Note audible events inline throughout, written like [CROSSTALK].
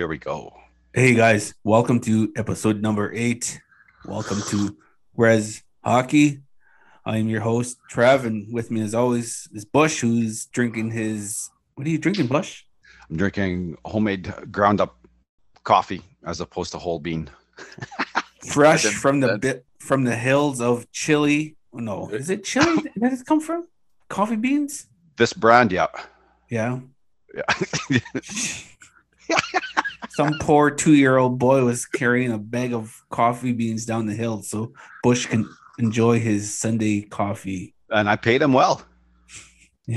Here we go. Here we go. Hey guys, welcome to episode number eight. Welcome to Res Hockey. I'm your host, Trev, and with me as always is Bush, who's drinking his what are you drinking, Bush? I'm drinking homemade ground up coffee as opposed to whole bean. [LAUGHS] Fresh from the bit from the hills of Chile. No, is it Chile? [LAUGHS] that does it come from? Coffee beans? This brand, yeah. Yeah. Yeah. [LAUGHS] Some poor two year old boy was carrying a bag of coffee beans down the hill so Bush can enjoy his Sunday coffee. and I paid him well. [LAUGHS]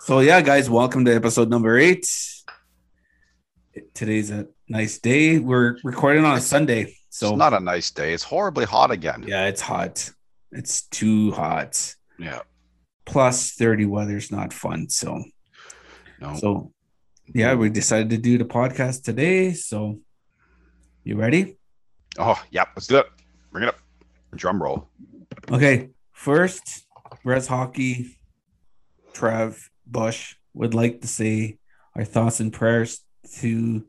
so, yeah, guys, welcome to episode number eight. Today's a nice day. We're recording on a Sunday. So, it's not a nice day. It's horribly hot again. yeah, it's hot. It's too hot. Yeah. Plus 30 weather's not fun. So, No. so yeah, we decided to do the podcast today. So, you ready? oh, yeah. Let's do it. Bring it up. Drum roll. Okay, first, Res Hockey, Trev Bush would like to say our thoughts and prayers to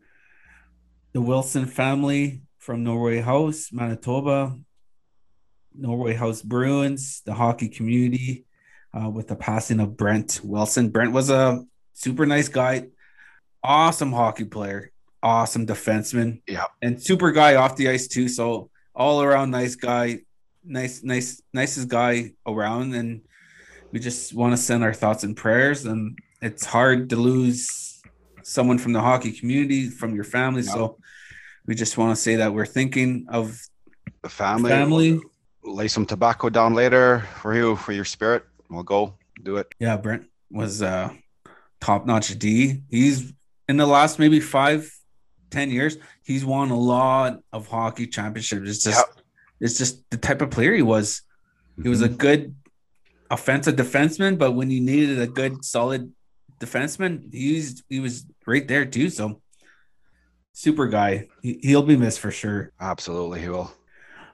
the Wilson family from Norway House, Manitoba, Norway House Bruins, the hockey community, uh, with the passing of Brent Wilson. Brent was a super nice guy, awesome hockey player, awesome defenseman, Yeah. and super guy off the ice too. So all around nice guy, nice, nice, nicest guy around. And we just want to send our thoughts and prayers. And it's hard to lose someone from the hockey community, from your family. So we just want to say that we're thinking of The family. family. Lay some tobacco down later for you, for your spirit. We'll go do it. Yeah, Brent was uh top notch D. He's in the last maybe five, ten years, he's won a lot of hockey championships. It's just it's just the type of player he was. He was a Mhm. good offensive defenseman, but when you needed a good solid defenseman, he's he was right there too. So super guy. He, he'll be missed for sure. Absolutely, he will.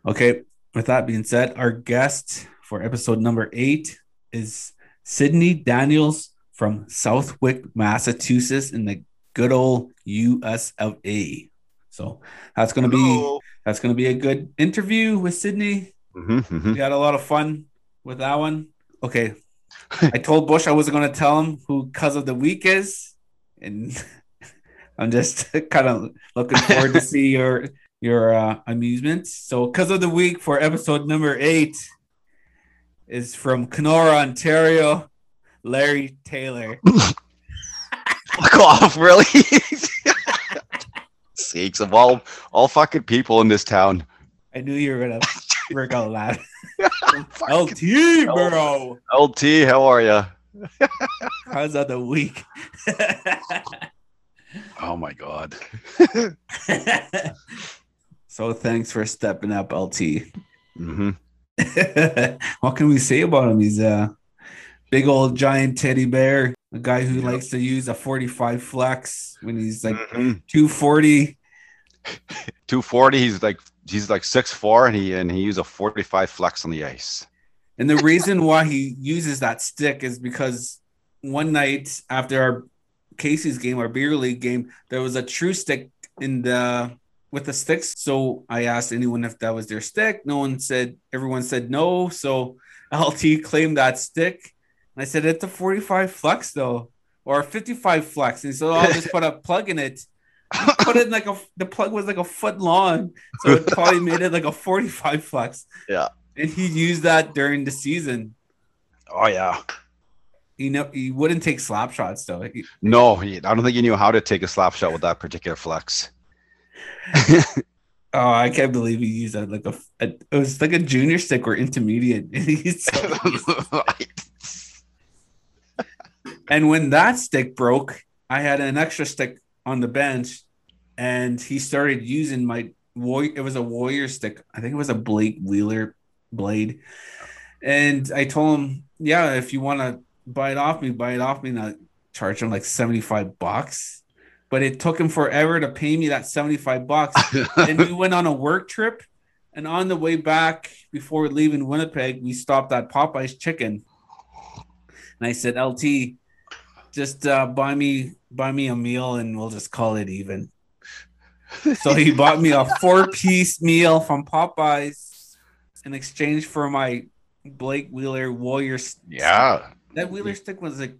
Okay. With that being said, our guest for episode number eight is Sydney Daniels from Southwick, Massachusetts, in the good old US of A. So that's gonna be that's gonna be a good interview with Sydney. Mhm, We had a lot of fun with that one. Okay. [LAUGHS] I told Bush I wasn't gonna tell him who cuz of the week is, and [LAUGHS] I'm just [LAUGHS] kind of looking forward to see your your uh, amusement. So, cuz of the week for episode number eight is from Kenora, Ontario, Larry Taylor. Fuck off, really? [LAUGHS] Sakes of all all fucking people in this town. I knew you were gonna [LAUGHS] work out loud. [LAUGHS] LT, bro. LT, how are you? How's of the week. Oh my god. so thanks for stepping up, LT. hmm what can we say about him? He's a big old giant teddy bear, a guy who likes to use a 45 flex when he's like Mhm. 240. [LAUGHS] 240. He's like he's like six four, and he and he used a 45 flex on the ice. And the reason why he uses that stick is because one night after our Casey's game, our beer league game, there was a true stick in the with the sticks. So I asked anyone if that was their stick. No one said, everyone said no. So LT claimed that stick. I said, it's a 45 flex though, or a 55 flex. And so I'll just put a [LAUGHS] plug in it. Put it in like a the plug was like a foot long. So it [LAUGHS] probably made it like a 45 flex. Yeah. And he used that during the season. Oh yeah. You know, he wouldn't take slap shots though. He- No, he, I don't think he knew how to take a slap shot with that particular flex. [LAUGHS] oh, I can't believe he used that like a, a- it was like a junior stick or intermediate. And, he's so- and when that stick broke, I had an extra stick on the bench, and he started using my warrior. It was a warrior stick. I think it was a Blake Wheeler blade. And I told him, yeah, if you want to buy it off me, buy it off me. And I charged him like 75 bucks. But it took him forever to pay me that 75 bucks. [LAUGHS] and we went on a work trip. And on the way back, before leaving Winnipeg, we stopped at Popeye's Chicken. And I said, LT, just uh, buy me buy me a meal and we'll just call it even. so [LAUGHS] he bought me a four piece meal from Popeyes in exchange for my Blake Wheeler Warrior. Yeah. That Wheeler stick was like,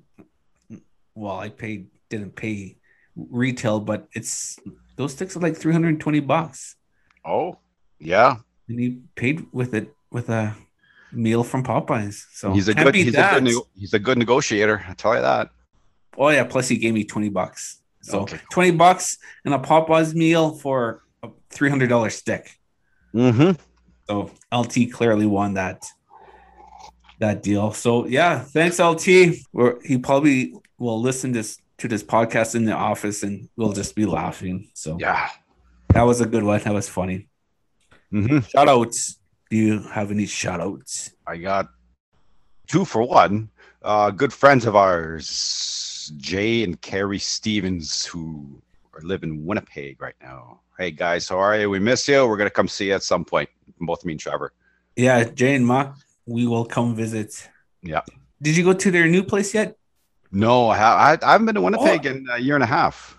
well, I paid didn't pay retail, but it's those sticks are like three hundred and twenty bucks. Oh, yeah. And he paid with it with a meal from Popeyes. So he's a can't good beat he's a that. good, he's a good negotiator. I tell you that. Oh yeah, plus he gave me 20 bucks. So Okay. 20 bucks and a Popeyes meal for a $300 stick. Mm-hmm. So LT clearly won that that deal. So yeah, thanks LT. We're, he probably will listen this to this podcast in the office and we'll just be laughing. So Yeah. that was a good one. That was funny. Mm-hmm. Shout outs. Do you have any shout outs? I got two for one. Uh, good friends of ours, Jay and Carrie Stevens, who are live in Winnipeg right now. Hey guys, how are you? We miss you. We're gonna come see you at some point. Both me and Trevor. Yeah, Jay and Ma, we will come visit. Yeah. Did you go to their new place yet? No, I, I, I haven't been to Winnipeg oh. in a year and a half.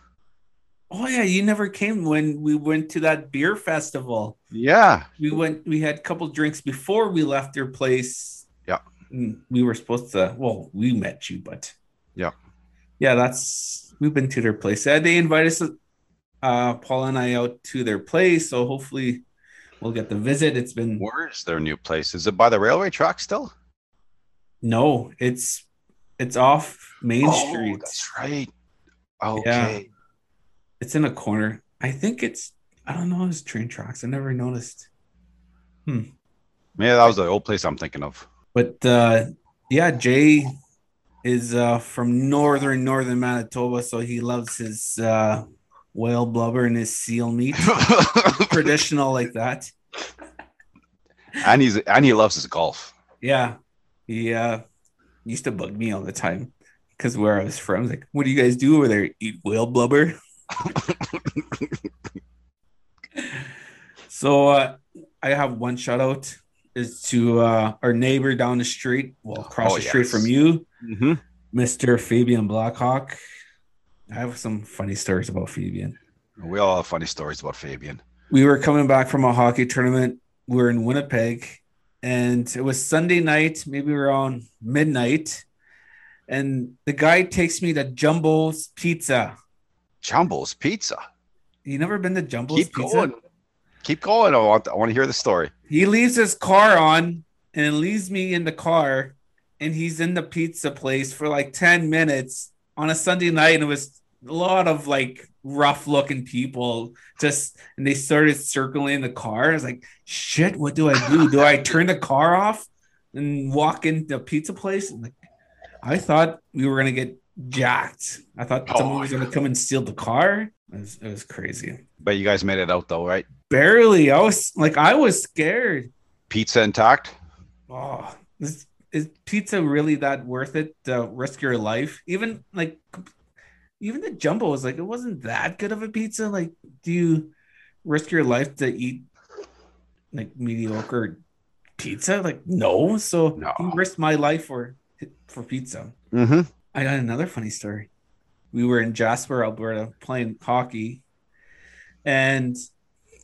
Oh yeah, you never came when we went to that beer festival. Yeah. We went. We had a couple drinks before we left your place. Yeah. Mm, we were supposed to. Well, we met you, but Yeah. Yeah. That's we've been to their place. Uh, they invited us, uh, Paul and I, out to their place. So hopefully, we'll get the visit. It's been Where is their new place? Is it by the railway track still? no. It's it's off Main Oh, Street. that's right. Okay. It's in a corner. I think it's. I don't know. It's train tracks. I never noticed. Hmm. Maybe that was the old place I'm thinking of. But uh, yeah, Jay is uh, from northern northern Manitoba, so he loves his uh, whale blubber and his seal meat, [LAUGHS] traditional like that. and he's and he loves his golf. Yeah, he uh, used to bug me all the time because where I was from, I was like, "What do you guys do over there? Eat whale blubber?" [LAUGHS] so uh, I have one shout out is to uh, our neighbor down the street, well across Oh, the street from you. Mm-hmm. Mr. Fabian Blackhawk. I have some funny stories about Fabian. We all have funny stories about Fabian. We were coming back from a hockey tournament. We were in Winnipeg, and it was Sunday night, maybe around midnight. And the guy takes me to Jumbo's Pizza. Jumbo's Pizza. You never been to Jumbo's Keep Pizza? going. Keep going. I want, I want to hear the story. He leaves his car on and leaves me in the car, and he's in the pizza place for like 10 minutes on a Sunday night. And it was a lot of like rough looking people just, and they started circling the car. I was like, shit, what do I do? Do I turn the car off and walk into the pizza place? And like, I thought we were going to get jacked. I thought Oh, someone was to come and steal the car. It was, it was crazy. But you guys made it out though, right? Barely. I was like, I was scared. Pizza intact. Oh, is, is pizza really that worth it to risk your life? Even like, even the jumbo was like, it wasn't that good of a pizza. Like, do you risk your life to eat like mediocre pizza? Like, no. So No. he risked my life for for pizza. Mm-hmm. I got another funny story. We were in Jasper, Alberta, playing hockey, and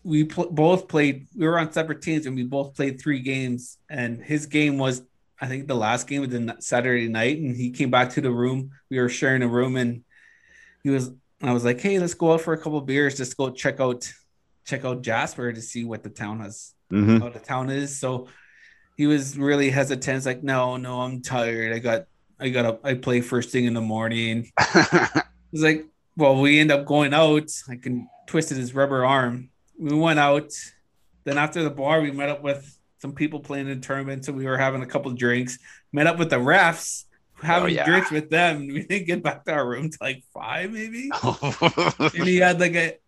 we pl- both played. We were on separate teams, and we both played three games. And his game was, I think, the last game of the Saturday night. And he came back to the room. We were sharing a room, and he was. I was like, "Hey, let's go out for a couple beers. Just go check out, check out Jasper to see what the town has Mm-hmm. how the town is. So he was really hesitant. He's like, no, no, I'm tired. I got, I got I play first thing in the morning. [LAUGHS] He's like, well, we end up going out. I can twisted his rubber arm. We went out. Then after the bar, we met up with some people playing in the tournament. So we were having a couple drinks. Met up with the refs, having oh, yeah. drinks with them. [LAUGHS] We didn't get back to our room till like five, maybe [LAUGHS] and he had like a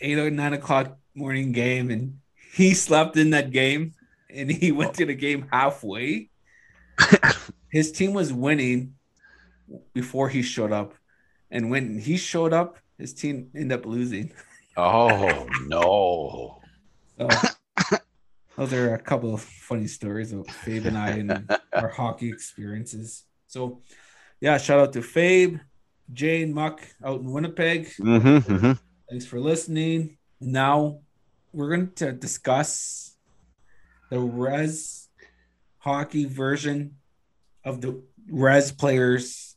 eight or nine o'clock morning game, and he slept in that game, and he went to the game halfway. [LAUGHS] His team was winning before he showed up, and when he showed up, his team ended up losing. Oh no. So those are a couple of funny stories of Fabe and I and our hockey experiences. So yeah, shout out to Fabe. Jane Muck out in Winnipeg. Mm-hmm, mm-hmm. Thanks for listening. Now we're going to discuss the res hockey version of the res players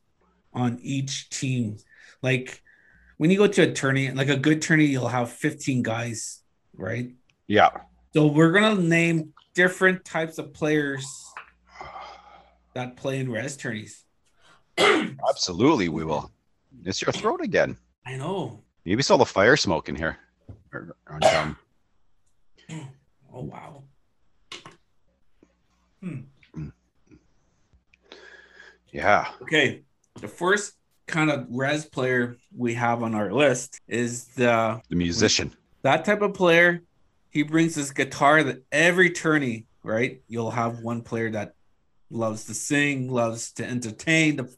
on each team. Like when you go to a tourney, like a good tourney, you'll have 15 guys, right? Yeah. So we're gonna name different types of players that play in res tourneys. [CLEARS THROAT] Absolutely, we will. It's your throat again. I know. Maybe saw the fire smoke in here. Gum. [CLEARS THROAT] Oh wow. Hmm. Yeah. Okay. The first kind of res player we have on our list is the The musician. that type of player. He brings his guitar that every tourney, right? You'll have one player that loves to sing, loves to entertain the,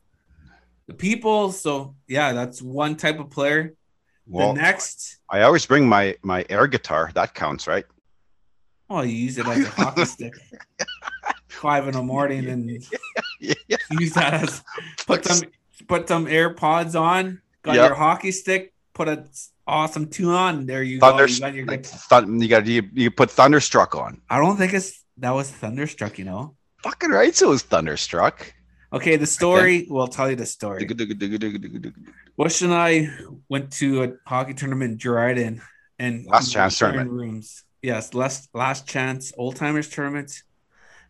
the people. So yeah, that's one type of player. Well, the next, I always bring my my air guitar. That counts, right? oh, you use it as a hockey [LAUGHS] stick. Five in the morning and [LAUGHS] Yeah. use that as put some put some AirPods on, got Yep. your hockey stick, put an awesome tune on. There you go. You got your like, thun- you got you, you put Thunderstruck on. I don't think it's that was Thunderstruck, you know. Fucking right, so it was Thunderstruck. Okay, the story. We'll tell you the story. Bush and I went to a hockey tournament in Dryden, and Last chance tournament. rooms. Yes, last last chance old timers tournament,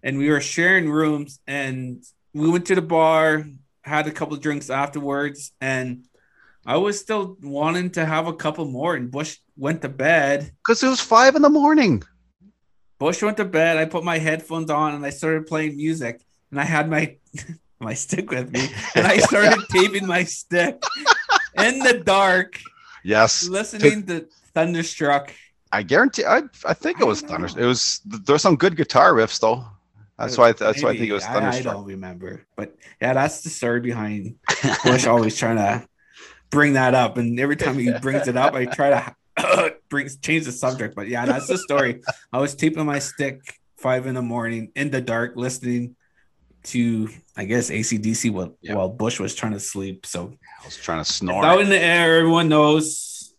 and we were sharing rooms, and we went to the bar, had a couple of drinks afterwards, and I was still wanting to have a couple more, and Bush went to bed. Because it was five in the morning. Bush went to bed. I put my headphones on and I started playing music. And I had my [LAUGHS] my stick with me, and I started [LAUGHS] taping my stick in the dark, Yes, listening to Thunderstruck. I guarantee. I I think it was don't Thunder. It was. There's some good guitar riffs though. That's why. That's why I think it was I, Thunderstruck. don't remember, but yeah, that's the story behind Bush always trying to bring that up, and every time he brings it up, I try to [COUGHS] bring change the subject. But yeah, that's the story. I was taping my stick five in the morning in the dark, listening to I guess ACDC while while Bush was trying to sleep. So I was trying to snore. out in the air, everyone knows.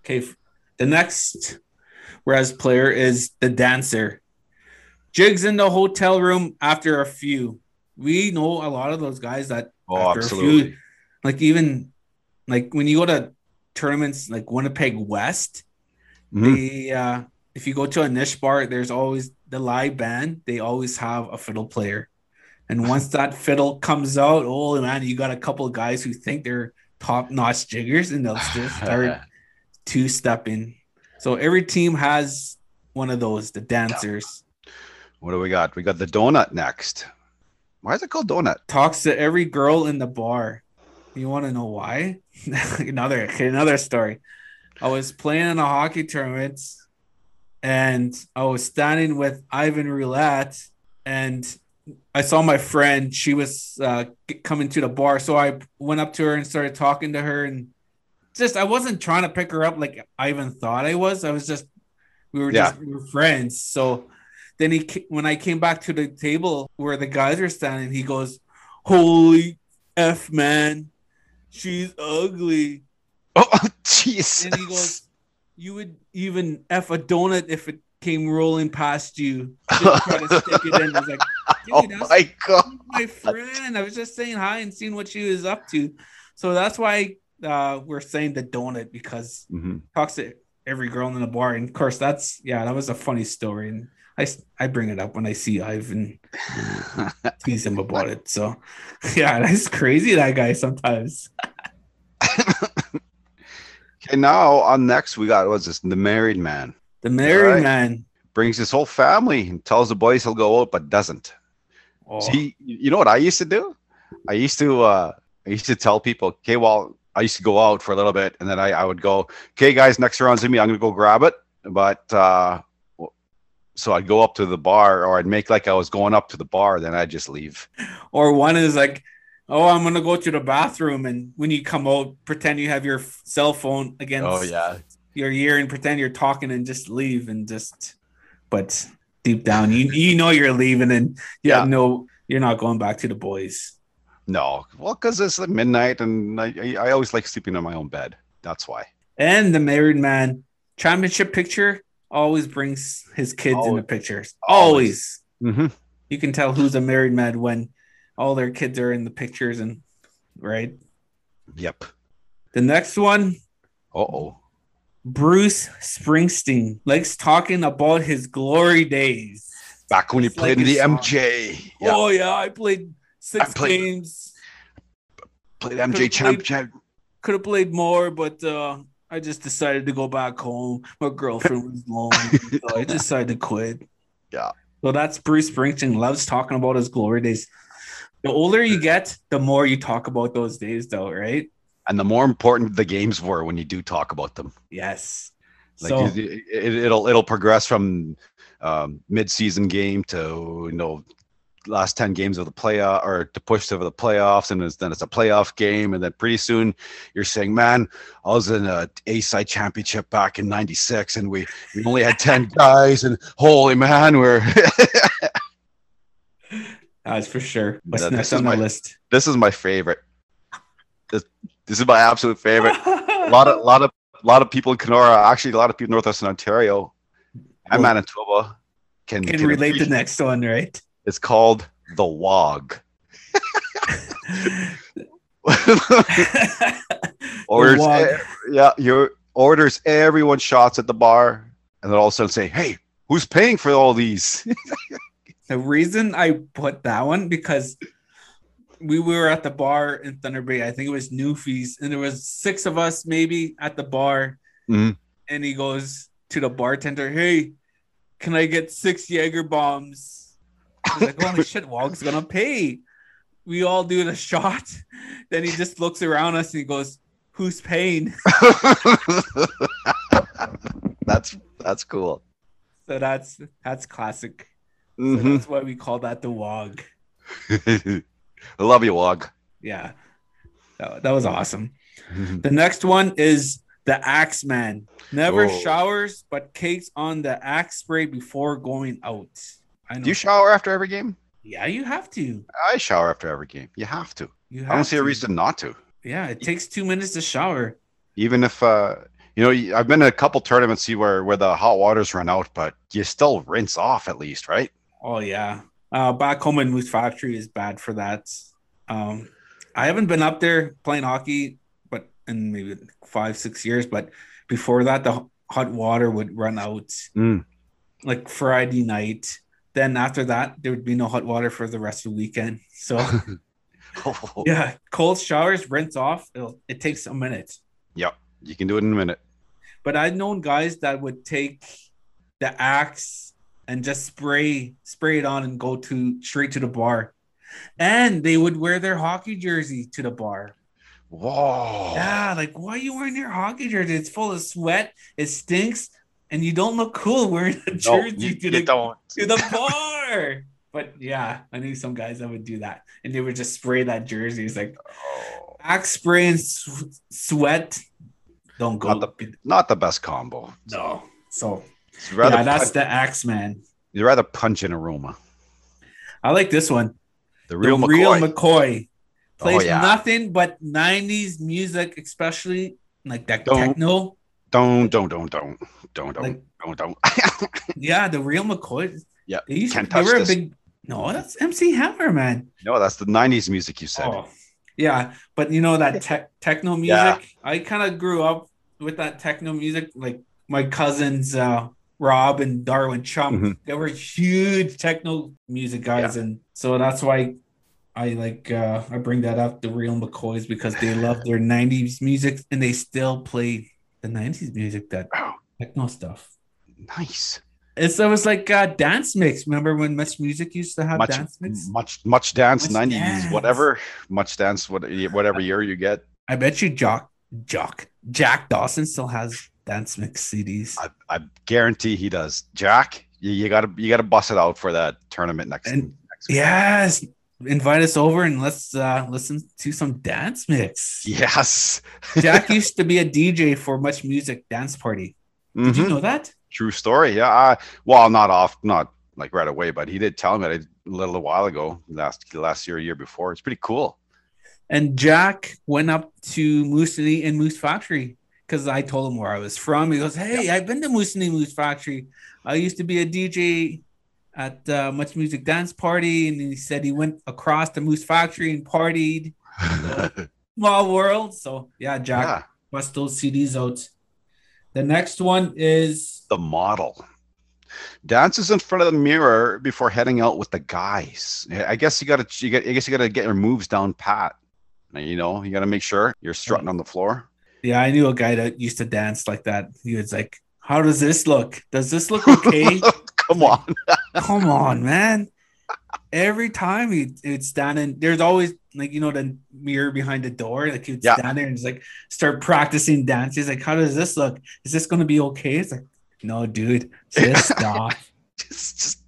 Okay, the next Res player is the dancer. Jigs in the hotel room after a few. We know a lot of those guys that oh, after a absolutely. few, like even like when you go to tournaments like Winnipeg West, Mhm. they uh if you go to a niche bar, there's always the live band, they always have a fiddle player. And [LAUGHS] once that fiddle comes out, oh man, you got a couple of guys who think they're top notch jiggers and they'll just [LAUGHS] start two stepping. So every team has one of those, the dancers. What do we got? We got the donut next. Why is it called donut? talks to every girl in the bar. You want to know why? [LAUGHS] another another story. I was playing in a hockey tournament, and I was standing with Ivan Roulette, and I saw my friend. She was uh, coming to the bar, so I went up to her and started talking to her, and just I wasn't trying to pick her up like Ivan thought I was. I was just we were just we were friends. So then he when I came back to the table where the guys are standing, he goes, "Holy f man, she's ugly." [LAUGHS] Oh, jeez. And he goes, "You would even f a donut if it came rolling past you." Just try to stick it in. I was like, [LAUGHS] Oh my god. my friend." I was just saying hi and seeing what she was up to. So that's why uh, we're saying the donut because Mhm. talks to every girl in the bar. And of course, that's yeah, that was a funny story. And I, I bring it up when I see Ivan [LAUGHS] tease him about it. So [LAUGHS] yeah, that's crazy that guy sometimes. okay, now on next we got what's this? The married man The married Alright. man. brings his whole family and tells the boys he'll go out, but doesn't. Oh, See, you know what I used to do? I used to uh I used to tell people, okay, well, I used to go out for a little bit and then I, I would go, okay, guys, next round's with me, I'm gonna go grab it. But uh so I'd go up to the bar or I'd make like I was going up to the bar, then I'd just leave. or one is like, oh, I'm gonna go to the bathroom, and when you come out, pretend you have your cell phone against Oh yeah. your ear and pretend you're talking and just leave and just. But deep down, you you know you're leaving and Yeah. yeah, no, you're not going back to the boys. No, well, because it's like midnight, and I I always like sleeping in my own bed. That's why. And the married man championship picture always brings his kids in the pictures. Always. Always. hmm You can tell who's a married man when all their kids are in the pictures and right. Yep. The next one, Uh oh. Bruce Springsteen likes talking about his glory days. Back when you It's played like in the song. MJ. Yeah. Oh yeah, I played six I played- games. played MJ could've champ, champ. Could have played more, but uh, I just decided to go back home. My girlfriend was [LAUGHS] lonely, so I decided to quit. Yeah. So that's Bruce Springsteen loves talking about his glory days. The older you get, the more you talk about those days, though, right? And the more important the games were when you do talk about them. Yes. Like so it, it'll it'll progress from um, mid-season game to you know last 10 games of the playoff or to push to the playoffs and it's, then it's a playoff game and then pretty soon you're saying man i was in a uh, a side championship back in 96 and we we only had 10 [LAUGHS] guys and holy man we're [LAUGHS] that's for sure. What's Yeah, next this is on my- list? this is my favorite this, this is my absolute favorite a [LAUGHS] lot of lot of lot of people in Kenora, actually a lot of people in northwestern Ontario and Manitoba can, can can relate the next one, right? It's called the WOG. [LAUGHS] orders, yeah, your orders everyone shots at the bar, and then all of a sudden say, "Hey, who's paying for all these?" [LAUGHS] The reason I put that one because we were at the bar in Thunder Bay. I think it was Newfies, and there was six of us maybe at the bar. Mhm. And he goes to the bartender, "Hey, can I get six Jaeger bombs?" He's like, "Holy shit, Wog's gonna pay." We all do the shot. [LAUGHS] Then he just looks around us and he goes, "Who's paying?" [LAUGHS] that's that's cool. So that's that's classic. So Mhm. that's why we call that the Wog. [LAUGHS] I love you, WOG. Yeah, that, that was awesome. The next one is the Axe Man. Never Oh. showers, but cakes on the axe spray before going out. I know. Do you shower after every game? yeah, you have to. I shower after every game. You have to. You have I don't see a reason not to. Yeah, it takes two minutes to shower. even if uh you know i've been in a couple tournaments see where where the hot waters run out but you still rinse off at least right Oh yeah. Uh, back home in Moose Factory is bad for that. Um, I haven't been up there playing hockey, but in maybe five six years. But before that, the hot water would run out Mm. like Friday night. Then after that, there would be no hot water for the rest of the weekend. So [LAUGHS] [LAUGHS] yeah, cold showers, rinse off. It takes a minute. yep you can do it in a minute But I've known guys that would take the axe and just spray spray it on and go to straight to the bar. And they would wear their hockey jersey to the bar. whoa Yeah, like why are you wearing your hockey jersey? It's full of sweat, it stinks, and you don't look cool wearing a no, jersey you, to, the, to the bar. But yeah, I knew some guys that would do that, and they would just spray that jersey. It's like Oh, axe spray and s- sweat. Don't go. Not not the best combo no. So rather yeah, that's punch, the axe man. you'd rather punch in aroma I like this one. the real the McCoy. real McCoy oh, plays Oh, yeah. nothing but '90s music, especially like that Don't- techno. Don't don't don't don't don't don't Like- don't don't [LAUGHS] Yeah, the real McCoy. Yeah, they used can't to, they touch were a this. big. No, that's MC Hammer, man. no that's the 90s music you said Oh, yeah, but you know that tech techno music. Yeah. I kind of grew up with that techno music. Like my cousins, uh, Rob and Darwin Chum, Mhm. they were huge techno music guys, and so that's why I like uh, I bring that up. The real McCoys because they love their '90s music and they still play the '90s music, that Oh, techno stuff. nice It's it was like uh, dance mix. Remember when Much Music used to have much dance mix? much much dance 90s whatever much dance what, whatever year you get I bet you Jock Jock Jack Dawson still has dance mix CDs. I, I guarantee he does. Jack, you, you gotta you gotta bust it out for that tournament next. And- next week. Yes, invite us over and let's uh, listen to some dance mix. Yes. Jack used to be a [LAUGHS] DJ for Much Music Dance Party. Did you Mhm. know that? True story. Yeah. I, well, not off, not like right away, but he did tell me that a little while ago, last last year, year before. It's pretty cool. And Jack went up to Moosonee and Moose Factory because I told him where I was from. He goes, Hey, I've been to Moosonee Moose Factory. I used to be a DJ at uh, Much Music Dance Party. And he said he went across to Moose Factory and partied. [LAUGHS] Small world. So, yeah, Jack, Yeah. bust those CDs out. The next one is the model dances in front of the mirror before heading out with the guys. I guess you got to. You got. I guess you got to get your moves down pat. You know, you got to make sure you're strutting on the floor. Yeah, I knew a guy that used to dance like that. He was like, How does this look? Does this look okay? [LAUGHS] Come on. Come on, man. Every time he he'd stand in, there's always like you know the mirror behind the door. Like he'd Yeah. stand there and just like start practicing dance. He's like, How does this look? Is this gonna be okay? It's like, no, dude, just [LAUGHS] stop. just, just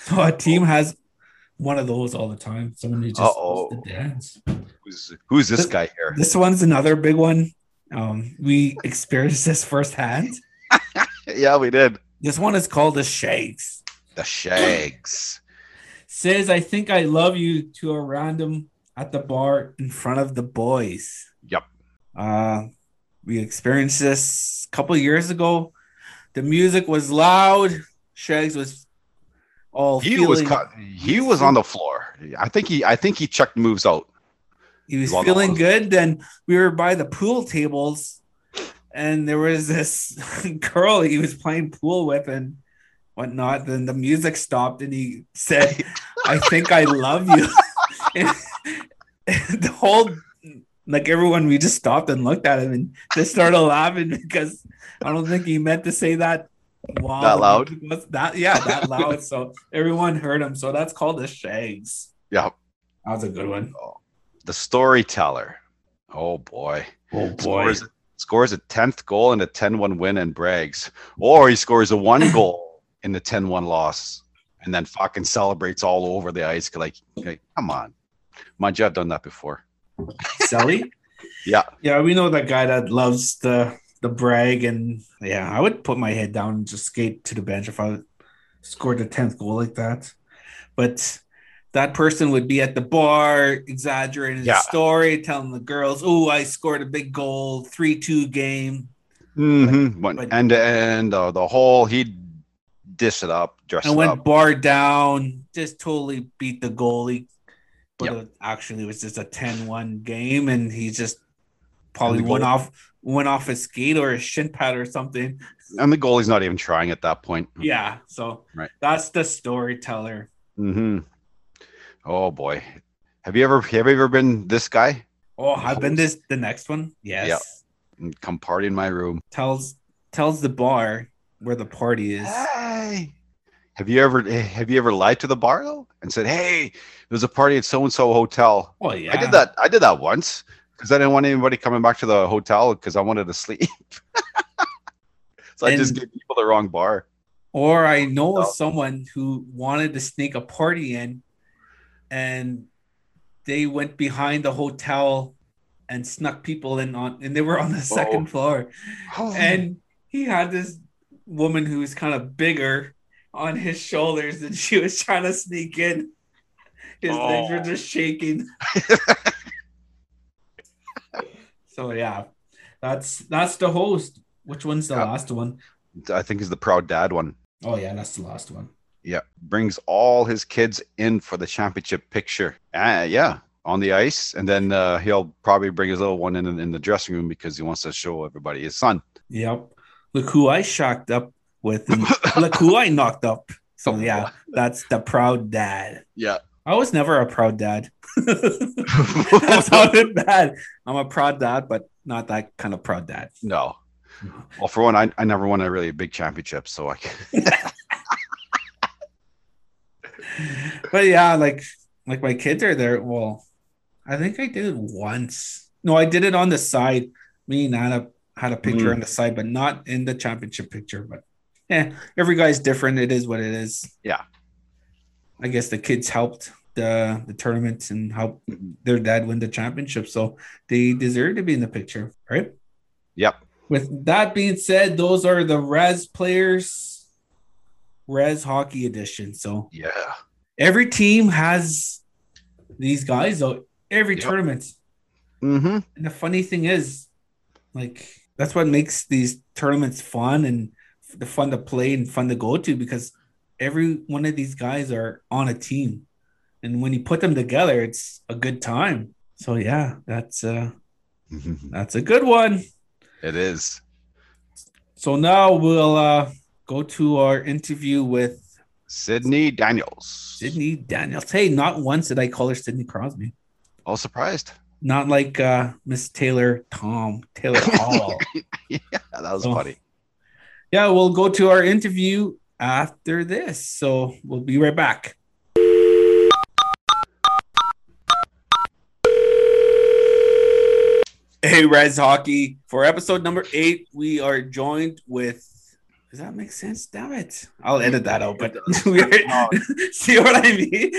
So a team has one of those all the time. Someone who just to dance. who's who's this This- guy here? This one's another big one. Um, we experienced this firsthand. [LAUGHS] Yeah, we did. This one is called the Shakes. The Shags. [CLEARS THROAT] Says, I think I love you to a random at the bar in front of the boys. Yep. Uh, we experienced this a couple years ago. The music was loud. Shags was all He was feeling, cut. He was on the floor. I think he. I think he checked moves out. he was feeling good. Then we were by the pool tables, and there was this [LAUGHS] girl he was playing pool with and whatnot. Then the music stopped, and he said, "I think I love you." and, [LAUGHS] and the whole like everyone, we just stopped and looked at him and just started laughing because I don't think he meant to say that. Wow, That loud? That yeah, that loud. So everyone heard him. So that's called the Shags. Yeah. That was a good one. The storyteller. Oh boy. Oh Scores, scores a 10th goal in a 10-1 win and brags. Or he scores a one [CLEARS THROAT] goal in the 10-1 loss and then fucking celebrates all over the ice. Like, like, come on. Mind you, I've done that before. Sally? [LAUGHS] Yeah. Yeah, we know that guy that loves the the brag and yeah, I would put my head down and just skate to the bench if I scored the tenth goal like that. But that person would be at the bar exaggerating Yeah. the story, telling the girls, "Oh, I scored a big goal, three-two game," Mm-hmm. But- end to end, uh, the whole, he'd diss it up, dress and it went up. bar down, just totally beat the goalie. But Yep. it actually was just a 10-1 game, and he just probably went off went off his skate or his shin pad or something. And the goalie's not even trying at that point. Yeah, so Right. that's the storyteller. Mm-hmm. Oh boy. Have you ever have you ever been this guy? Oh, I've been this the next one. Yes. Yep. Come party in my room. Tells tells the bar where the party is. Hey. Have you ever eh, have you ever lied to the bar though and said, "Hey, there's a party at so and so hotel." Oh yeah. I did that. I did that once because I didn't want anybody coming back to the hotel because I wanted to sleep. [LAUGHS] so I just gave people the wrong bar. Or I know of someone who wanted to sneak a party in and they went behind the hotel and snuck people in on and they were on the oh. second floor. Oh. and he had this woman who was kind of bigger on his shoulders and she was trying to sneak in his oh. legs were Oh. just shaking [LAUGHS] so yeah that's that's the host which one's the Yeah. last one? I think is the proud dad one. Oh yeah that's the last one Yeah, brings all his kids in for the championship picture. Uh, yeah, on the ice, and then uh, he'll probably bring his little one in in the dressing room because he wants to show everybody his son. yep look who i shocked up with [LAUGHS] look who i knocked up so yeah that's the proud dad Yeah. i was never a proud dad [LAUGHS] that sounded [LAUGHS] bad i'm a proud dad but not that kind of proud dad no. Well, for one, I, I never won a really big championship, so I can, but yeah, like like my kids are there. Well, I think I did it once. No, I did it on the side. Me and Anna had a picture Mm. on the side, but not in the championship picture. But yeah, every guy's different. It is what it is. Yeah. I guess the kids helped the the tournament and helped their dad win the championship, so they deserve to be in the picture, right? Yep. With that being said, those are the Res players, Res Hockey Edition. So Yeah. Every team has these guys though every Yep. tournament. Mm-hmm. And the funny thing is, like that's what makes these tournaments fun and the fun to play and fun to go to because every one of these guys are on a team, and when you put them together, it's a good time. So yeah, that's uh [LAUGHS] that's a good one. It is. So now we'll uh go to our interview with Sydney Daniels. Sydney Daniels. Hey, not once did I call her Sydney Crosby. All surprised. Not like uh Miss Taylor Tom Taylor [LAUGHS] Hall. Yeah, that was Oh. funny. yeah, we'll go to our interview after this. So we'll be right back. Hey, Res Hockey. For episode number eight, we are joined with. Does that make sense? Damn it. I'll edit that out, but [LAUGHS] [LAUGHS] see what I mean?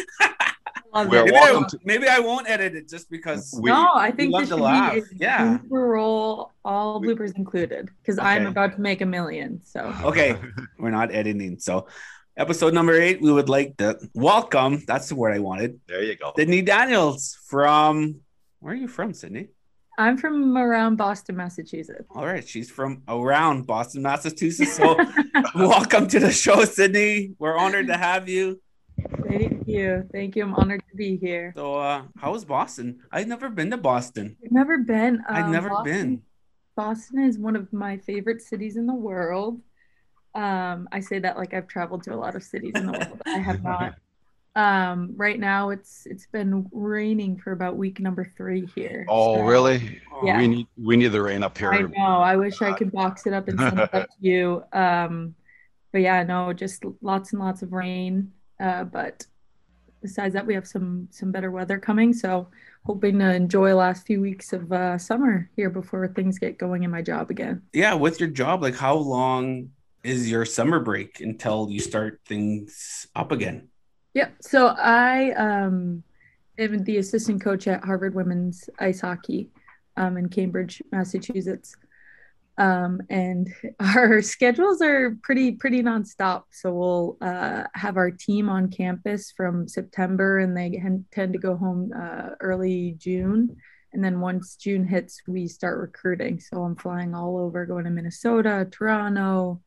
We're. [LAUGHS] Maybe I, welcome to- maybe I won't edit it just because. We- no, I think love this to should laugh. be a Yeah. blooper roll, all We- bloopers included, because I'm about to make a million. So Okay, we're not editing. So, episode number eight, we would like to welcome. That's the word I wanted. There you go. Sydney Daniels from. Where are you from, Sydney? I'm from around Boston, Massachusetts. All right, she's from around Boston, Massachusetts. So, [LAUGHS] welcome to the show, Sydney. We're honored to have you. Thank you. Thank you. I'm honored to be here. So, uh, how was Boston? I've never been to Boston. I've never been. I've um, never Boston- been. Boston is one of my favorite cities in the world. Um, I say that like I've traveled to a lot of cities in the world. I have not. [LAUGHS] Um, right now it's it's been raining for about week number three here. Oh, so- really? Yeah. We need we need the rain up here. I know. I wish I could box it up and send it up [LAUGHS] to you. Um, but yeah, no, just lots and lots of rain. Uh, but besides that, we have some some better weather coming. So hoping to enjoy last few weeks of uh, summer here before things get going in my job again. Yeah, with your job, like how long is your summer break until you start things up again? Yep. So I um, am the assistant coach at Harvard Women's Ice Hockey um, in Cambridge, Massachusetts. Um, and [LAUGHS] our schedules are pretty pretty nonstop. So we'll uh, have our team on campus from September, and they tend to go home uh, early June. And then once June hits, we start recruiting. So I'm flying all over, going to Minnesota, Toronto,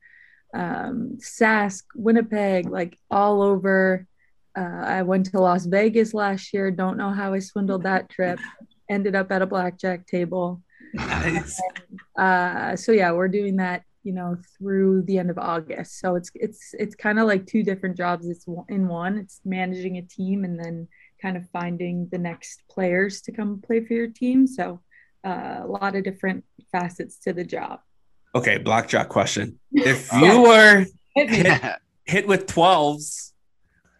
um, Sask, Winnipeg, like all over. Uh, I went to Las Vegas last year. Don't know how I swindled that trip. Ended up at a blackjack table. Nice. Uh, so yeah, we're doing that, you know, through the end of August. So it's it's it's kind of like two different jobs. It's one- in one. It's managing a team and then kind of finding the next players to come play for your team. So uh, a lot of different facets to the job. Okay, blackjack question. If [LAUGHS] you were hit, hit with 12s,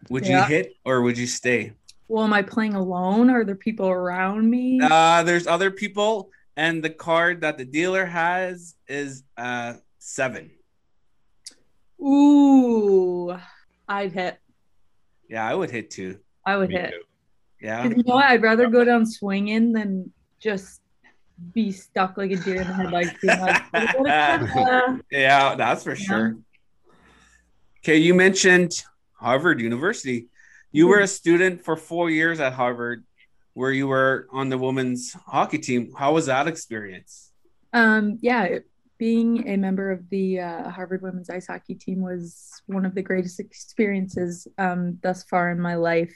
would you hit or would you stay? Well, am I playing alone? Are there people around me? Uh, there's other people, and the card that the dealer has is uh seven. Ooh, I'd hit. Yeah, I would hit too. I would Me hit. too. Yeah. 'Cause You know what? I'd rather go down swinging than just be stuck like a deer in the headlights. Like, [LAUGHS] "Uh, [LAUGHS] Yeah, that's for sure. Okay, you mentioned Harvard University. You were a student for four years at Harvard, where you were on the women's hockey team. How was that experience? Um, yeah, being a member of the uh, Harvard women's ice hockey team was one of the greatest experiences um, thus far in my life.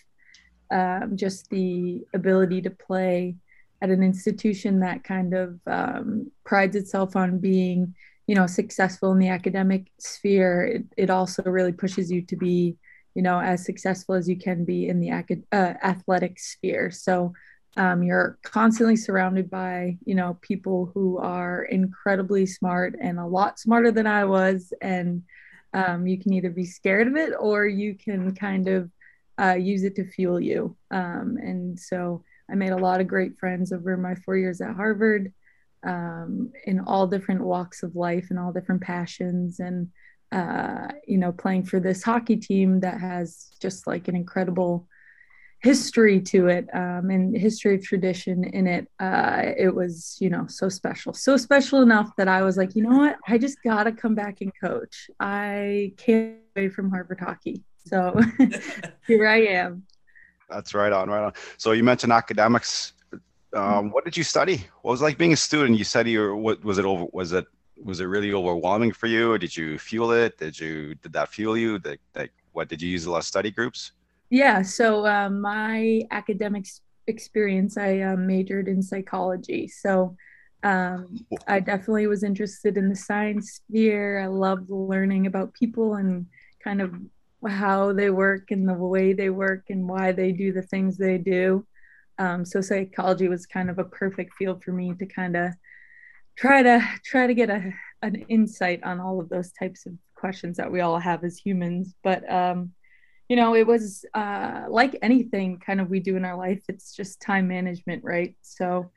Um, just the ability to play at an institution that kind of um, prides itself on being, you know, successful in the academic sphere. It, it also really pushes you to be, you know, as successful as you can be in the uh, athletic sphere. So um, you're constantly surrounded by you know people who are incredibly smart and a lot smarter than i was. And um, you can either be scared of it or you can kind of uh, use it to fuel you. Um, and so i made a lot of great friends over my four years at harvard um, in all different walks of life and all different passions. And uh, you know playing for this hockey team that has just like an incredible history to it um, and history of tradition in it. Uh, it was, you know, so special, so special enough that I was like, you know what, I just gotta come back and coach. I can't away from Harvard hockey, so [LAUGHS] [LAUGHS] here I am. That's right on, right on. So you mentioned academics. um, what did you study? What was it like being a student? You study, or what was it over? Was it was it really overwhelming for you? Or did you fuel it? Did you did that fuel you? Like, like what did you use a lot of study groups? Yeah. So um, my academics experience, I um, majored in psychology. So um, I definitely was interested in the science sphere. I loved learning about people and kind of how they work and the way they work and why they do the things they do. Um, so psychology was kind of a perfect field for me to kind of try to try to get a an insight on all of those types of questions that we all have as humans. But um, you know, it was uh, like anything kind of we do in our life. It's just time management, right? So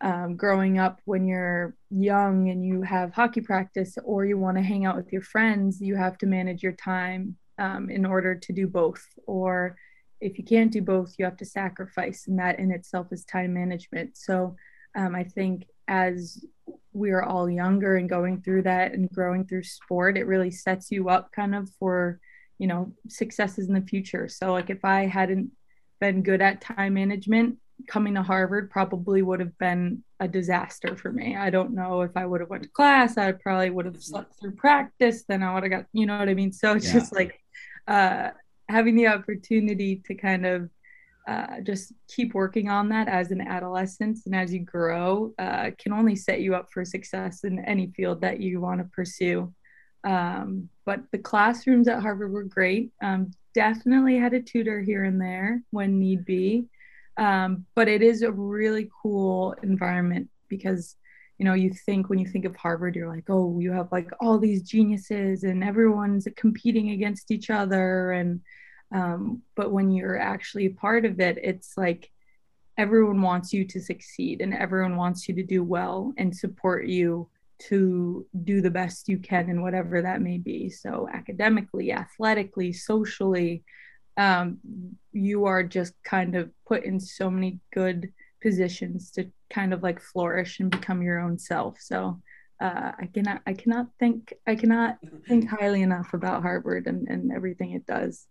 um, growing up when you're young and you have hockey practice or you want to hang out with your friends, you have to manage your time um, in order to do both. Or if you can't do both, you have to sacrifice, and that in itself is time management. So um, I think as we are all younger and going through that and growing through sport, it really sets you up kind of for you know successes in the future. So like if I hadn't been good at time management, coming to Harvard probably would have been a disaster for me. I don't know if I would have went to class. I probably would have slept through practice. Then I would have got, you know what I mean? So it's yeah. just like uh, having the opportunity to kind of uh, just keep working on that as an adolescent and as you grow uh, can only set you up for success in any field that you want to pursue. Um, but the classrooms at Harvard were great. Um, definitely had a tutor here and there when need be. Um, but it is a really cool environment because you know you think when you think of harvard you're like oh you have like all these geniuses and everyone's competing against each other and um, but when you're actually part of it it's like everyone wants you to succeed and everyone wants you to do well and support you to do the best you can in whatever that may be so academically athletically socially um, you are just kind of put in so many good positions to kind of like flourish and become your own self. So uh, I cannot I cannot think I cannot think [LAUGHS] highly enough about Harvard and, and everything it does.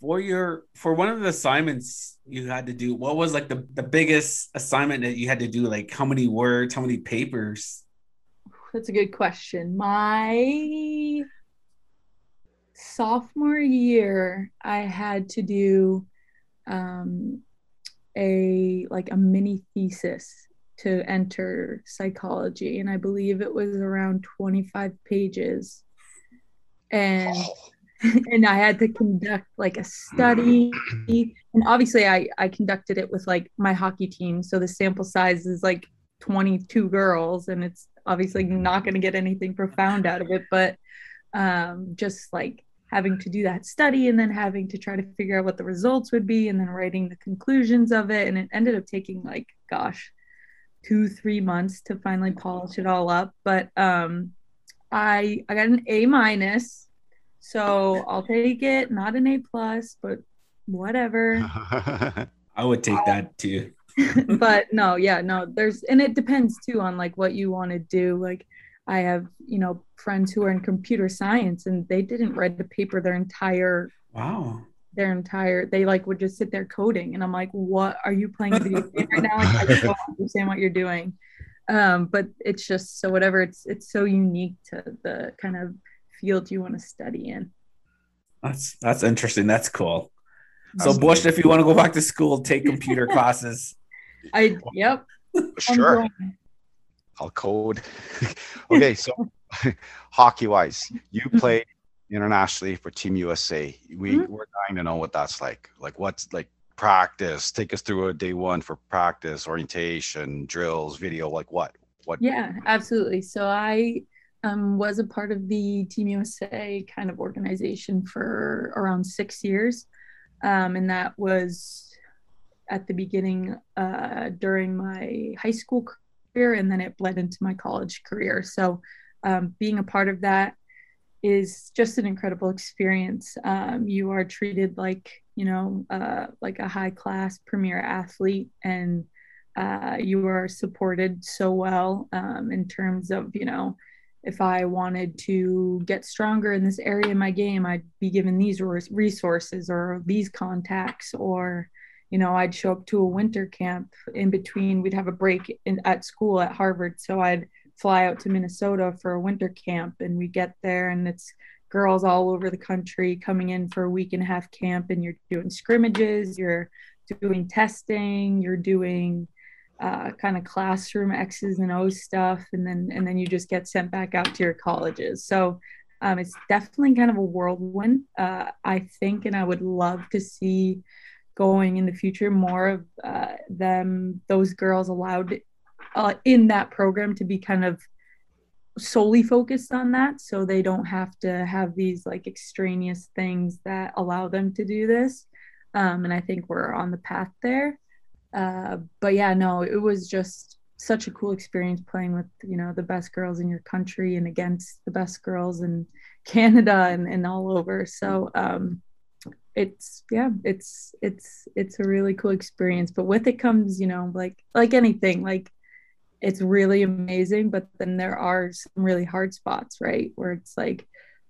For your for one of the assignments you had to do, what was like the, the biggest assignment that you had to do? Like how many words, how many papers? That's a good question. My sophomore year, I had to do um, a like a mini thesis to enter psychology, and I believe it was around 25 pages, and and I had to conduct like a study, and obviously I I conducted it with like my hockey team, so the sample size is like 22 girls, and it's obviously not going to get anything profound out of it, but um, just like having to do that study and then having to try to figure out what the results would be and then writing the conclusions of it. And it ended up taking like, gosh, two, three months to finally polish it all up. But um, I I got an A minus. So I'll take it, not an A plus, but whatever. [LAUGHS] I would take that too. [LAUGHS] but no, yeah, no, there's and it depends too on like what you want to do. Like I have, you know, friends who are in computer science and they didn't write the paper their entire wow their entire they like would just sit there coding and I'm like, what are you playing video game right now? Like, I don't [LAUGHS] understand what you're doing. Um, but it's just so whatever it's it's so unique to the kind of field you want to study in. That's that's interesting. That's cool. So Bush, if you want to go back to school, take computer [LAUGHS] classes. I yep. Sure. I'll code. [LAUGHS] okay, so [LAUGHS] hockey wise, you played internationally for Team USA. We mm-hmm. we're dying to know what that's like. Like what's like practice? Take us through a day one for practice, orientation, drills, video. Like what? What? Yeah, absolutely. So I um, was a part of the Team USA kind of organization for around six years, um, and that was at the beginning uh, during my high school career and then it bled into my college career. So um, being a part of that is just an incredible experience. Um, you are treated like, you know, uh, like a high class premier athlete and uh, you are supported so well um, in terms of, you know, if I wanted to get stronger in this area of my game, I'd be given these resources or these contacts or, you know, I'd show up to a winter camp in between. We'd have a break in, at school at Harvard. So I'd fly out to Minnesota for a winter camp and we get there and it's girls all over the country coming in for a week and a half camp and you're doing scrimmages, you're doing testing, you're doing uh, kind of classroom X's and O's stuff, and then and then you just get sent back out to your colleges. So um, it's definitely kind of a whirlwind, uh, I think, and I would love to see going in the future more of uh, them those girls allowed uh, in that program to be kind of solely focused on that so they don't have to have these like extraneous things that allow them to do this um, and i think we're on the path there uh, but yeah no it was just such a cool experience playing with you know the best girls in your country and against the best girls in [LAUGHS] canada and, and all over. So um, it's yeah it's it's it's a really cool experience. But with it comes you know like like anything like it's really amazing but then there are some really hard spots right? Where it's like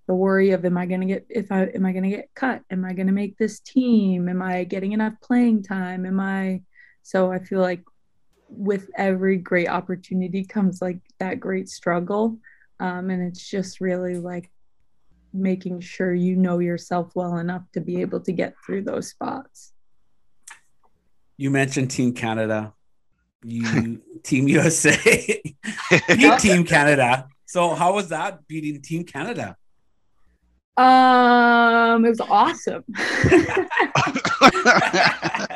the worry of am i to get if i am i to get cut? Am i to make this team? Am i getting enough playing time? Am i so i feel like with every great opportunity comes like that great struggle um, and it's just really like making sure you know yourself well enough to be able to get through those spots. You mentioned Team Canada. You [LAUGHS] Team USA beat [LAUGHS] Team Canada. So how was that beating Team Canada? Um, it was awesome.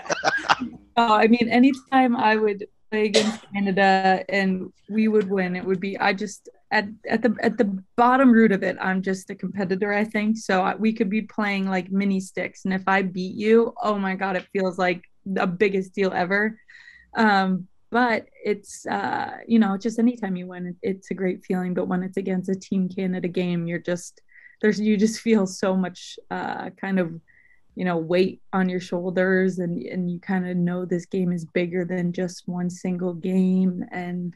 [LAUGHS] uh, I mean, anytime I would play against Canada and we would win, it would be I just at at the at the bottom root of it, I'm just a competitor. I think so. I, we could be playing like mini sticks, and if I beat you, oh my god, it feels like the biggest deal ever. Um, but it's uh, you know, just anytime you win, it, it's a great feeling. But when it's against a Team Canada game, you're just there's you just feel so much uh, kind of you know weight on your shoulders and and you kind of know this game is bigger than just one single game and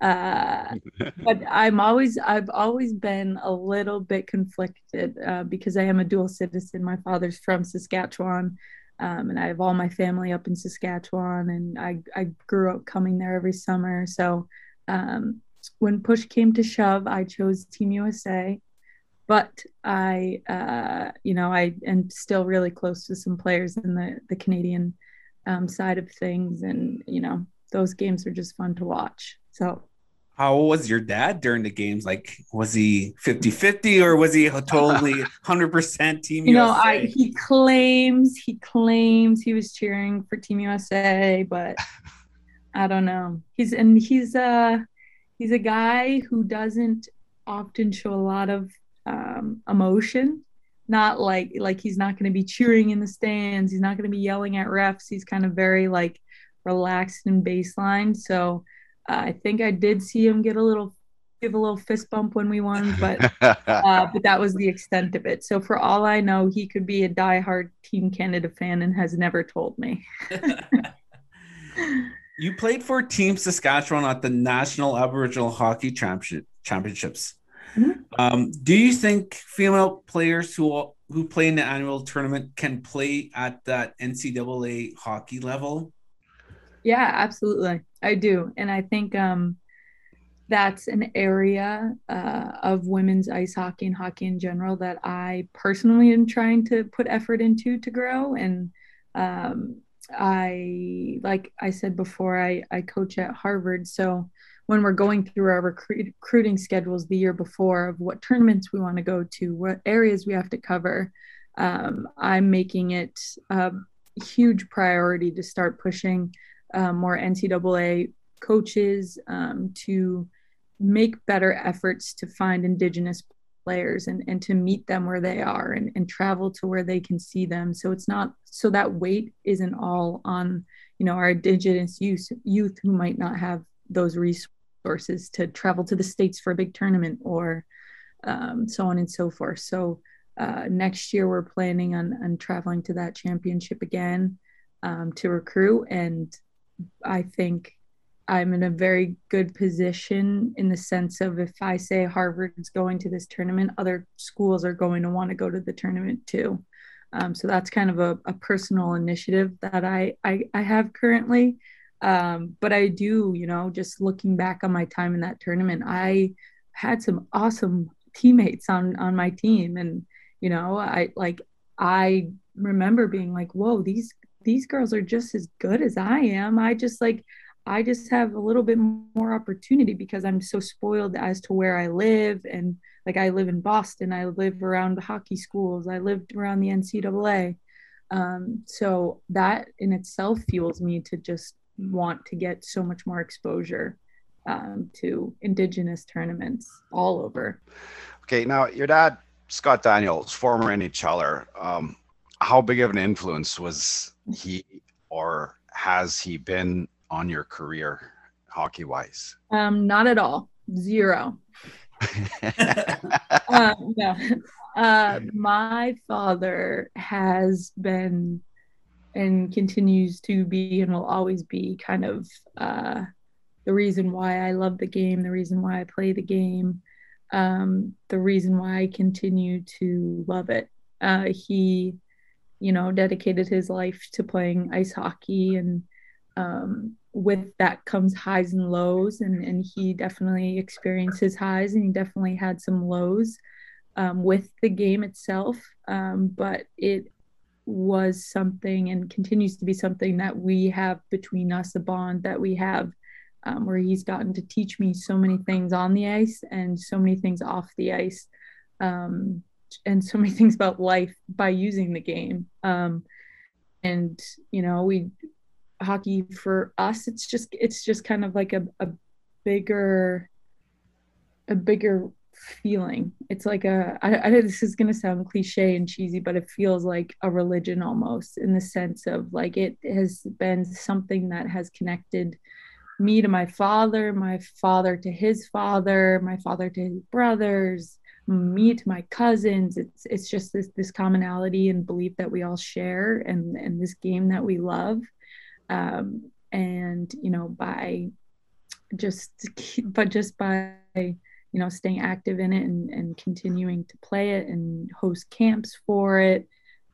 uh, [LAUGHS] but I'm always I've always been a little bit conflicted uh, because I am a dual citizen. My father's from Saskatchewan, um, and I have all my family up in Saskatchewan, and I I grew up coming there every summer. So um, when push came to shove, I chose Team USA. But I, uh, you know, I am still really close to some players in the the Canadian um, side of things, and you know, those games are just fun to watch. So how was your dad during the games? Like, was he 50 50 or was he totally [LAUGHS] 100% Team you USA? know, I, he claims, he claims he was cheering for Team USA, but [LAUGHS] I don't know. He's, and he's, uh, he's a guy who doesn't often show a lot of um, emotion. Not like, like he's not going to be cheering in the stands. He's not going to be yelling at refs. He's kind of very like relaxed and baseline. So, I think I did see him get a little give a little fist bump when we won, but [LAUGHS] uh, but that was the extent of it. So for all I know, he could be a diehard Team Canada fan and has never told me. [LAUGHS] you played for Team Saskatchewan at the National Aboriginal Hockey Championship Championships. Mm-hmm. Um, do you think female players who who play in the annual tournament can play at that NCAA hockey level? Yeah, absolutely. I do. And I think um, that's an area uh, of women's ice hockey and hockey in general that I personally am trying to put effort into to grow. And um, I, like I said before, I, I coach at Harvard. So when we're going through our recruit, recruiting schedules the year before of what tournaments we want to go to, what areas we have to cover, um, I'm making it a huge priority to start pushing um, more NCAA coaches um, to make better efforts to find Indigenous players and, and to meet them where they are and, and travel to where they can see them. So it's not so that weight isn't all on, you know, our Indigenous youth, youth who might not have those resources to travel to the States for a big tournament or um, so on and so forth. So uh, next year we're planning on, on traveling to that championship again um, to recruit and I think I'm in a very good position in the sense of if I say Harvard's going to this tournament, other schools are going to want to go to the tournament too. Um, so that's kind of a, a personal initiative that I, I, I have currently. Um, but I do, you know, just looking back on my time in that tournament, I had some awesome teammates on on my team, and you know, I like I remember being like, whoa, these these girls are just as good as I am. I just like I just have a little bit more opportunity because I'm so spoiled as to where I live. And like I live in Boston, I live around hockey schools, I lived around the NCAA. Um, so that in itself fuels me to just want to get so much more exposure um, to Indigenous tournaments all over. Okay, now your dad, Scott Daniels, former NHLer, um, how big of an influence was he or has he been on your career hockey wise? Um, not at all. Zero. [LAUGHS] uh, no. Uh, my father has been and continues to be and will always be kind of uh, the reason why I love the game, the reason why I play the game, um, the reason why I continue to love it. Uh, he, you know, dedicated his life to playing ice hockey and um, with that comes highs and lows and, and he definitely experienced his highs and he definitely had some lows um, with the game itself um, but it was something and continues to be something that we have between us a bond that we have um, where he's gotten to teach me so many things on the ice and so many things off the ice um, and so many [LAUGHS] things about life by using the game. Um, and you know we hockey for us it's just it's just kind of like a, a bigger a bigger feeling. It's like a I, I this is going to sound cliche and cheesy but it feels like a religion almost in the sense of like it has been something that has connected me to my father my father to his father my father to his brothers me to my cousins. It's it's just this this commonality and belief that we all share and and this game that we love. Um, and you know by just [LAUGHS] but just by you know staying active in it and, and continuing to play it and host camps for it.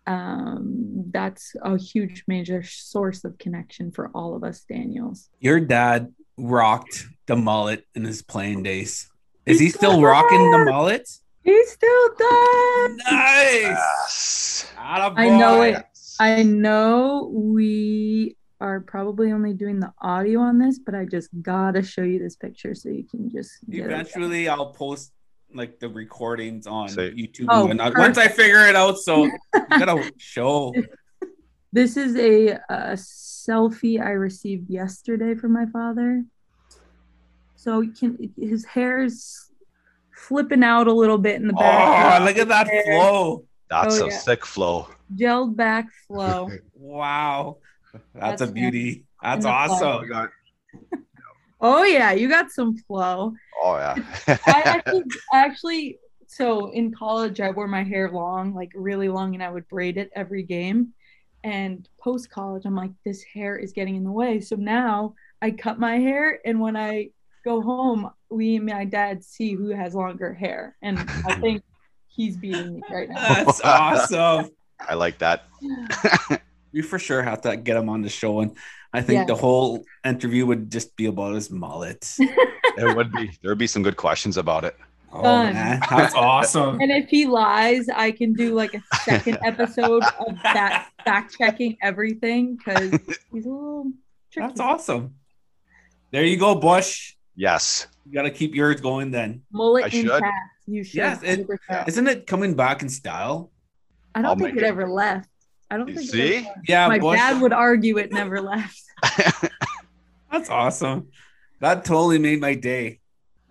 Um, that's a huge major source of connection for all of us daniels. Your dad rocked the mullet in his playing days. Is he still rocking the mullet? He still does. Nice. Yes. i know it. I know we are probably only doing the audio on this, but I just gotta show you this picture so you can just. Eventually, I'll post like the recordings on YouTube oh, once I figure it out. So you gotta [LAUGHS] show. This is a, a selfie I received yesterday from my father. So can his hair's flipping out a little bit in the back. Oh, look at that hair. flow. That's oh, a yeah. sick flow. Gelled back flow. [LAUGHS] wow. That's, That's a beauty. That's awesome. oh yeah, you got some flow. Oh yeah. I [LAUGHS] actually, actually, so in college, I wore my hair long, like really long, and I would braid it every game. And post college, I'm like, this hair is getting in the way. So now I cut my hair, and when I go home, we and my dad see who has longer hair, and I think [LAUGHS] he's beating me right now. That's [LAUGHS] awesome. I like that we for sure have to get him on the show, and I think yeah. the whole interview would just be about his mullet. it [LAUGHS] would be. There would be some good questions about it. Oh man, [LAUGHS] that's awesome! And if he lies, I can do like a second [LAUGHS] episode of that fact checking everything because he's a little. Tricky. That's awesome. There you go, Bush. Yes. You got to keep yours going then. Mullet I should. You should. Yes. It, isn't it coming back in style? I don't I'll think it, it ever left. I don't think. See, yeah, my Bush. dad would argue it never [LAUGHS] left. [LAUGHS] That's awesome. That totally made my day.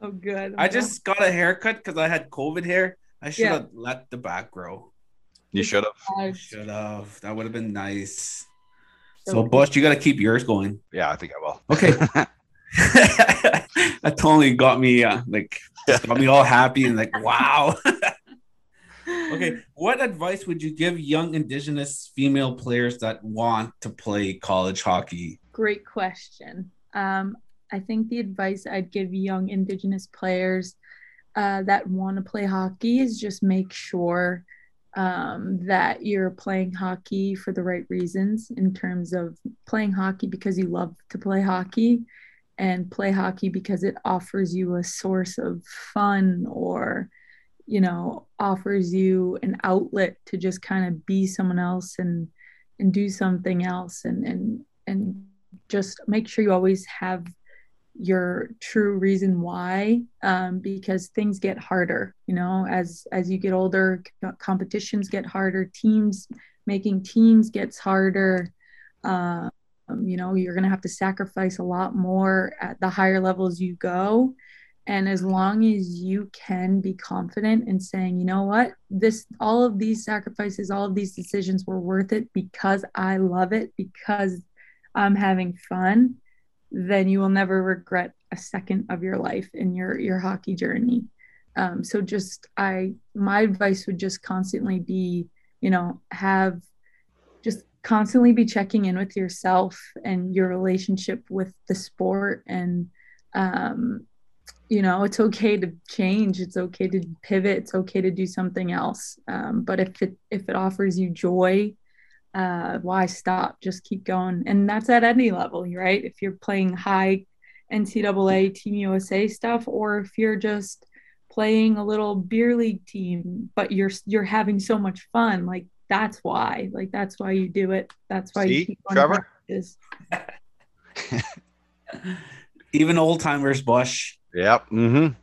Oh, good. I just got a haircut because I had COVID hair. I should have yeah. let the back grow. You should have. Should have. That would have been nice. So, so Bush, you got to keep yours going. Yeah, I think I will. Okay. [LAUGHS] that totally got me uh, like got me all happy and like wow okay, what advice would you give young Indigenous female players that want to play college hockey? Great question. Um, I think the advice I'd give young Indigenous players uh, that want to play hockey is just make sure um, that you're playing hockey for the right reasons in terms of playing hockey because you love to play hockey and play hockey because it offers you a source of fun or you know offers you an outlet to just kind of be someone else and and do something else and and and just make sure you always have your true reason why um, because things get harder you know as as you get older competitions get harder teams making teams gets harder um, you know you're going to have to sacrifice a lot more at the higher levels you go and as long as you can be confident in saying you know what this all of these sacrifices all of these decisions were worth it because i love it because i'm having fun then you will never regret a second of your life in your your hockey journey. Um, so just I my advice would just constantly be, you know, have just constantly be checking in with yourself and your relationship with the sport and um, you know it's okay to change it's okay to pivot it's okay to do something else um, but if it if it offers you joy uh, why stop? Just keep going. And that's at any level, right? If you're playing high NCAA Team USA stuff, or if you're just playing a little beer league team, but you're you're having so much fun, like that's why. Like that's why you do it. That's why See, you keep Trevor? [LAUGHS] Even old timers, Bush. Yep. Mm-hmm.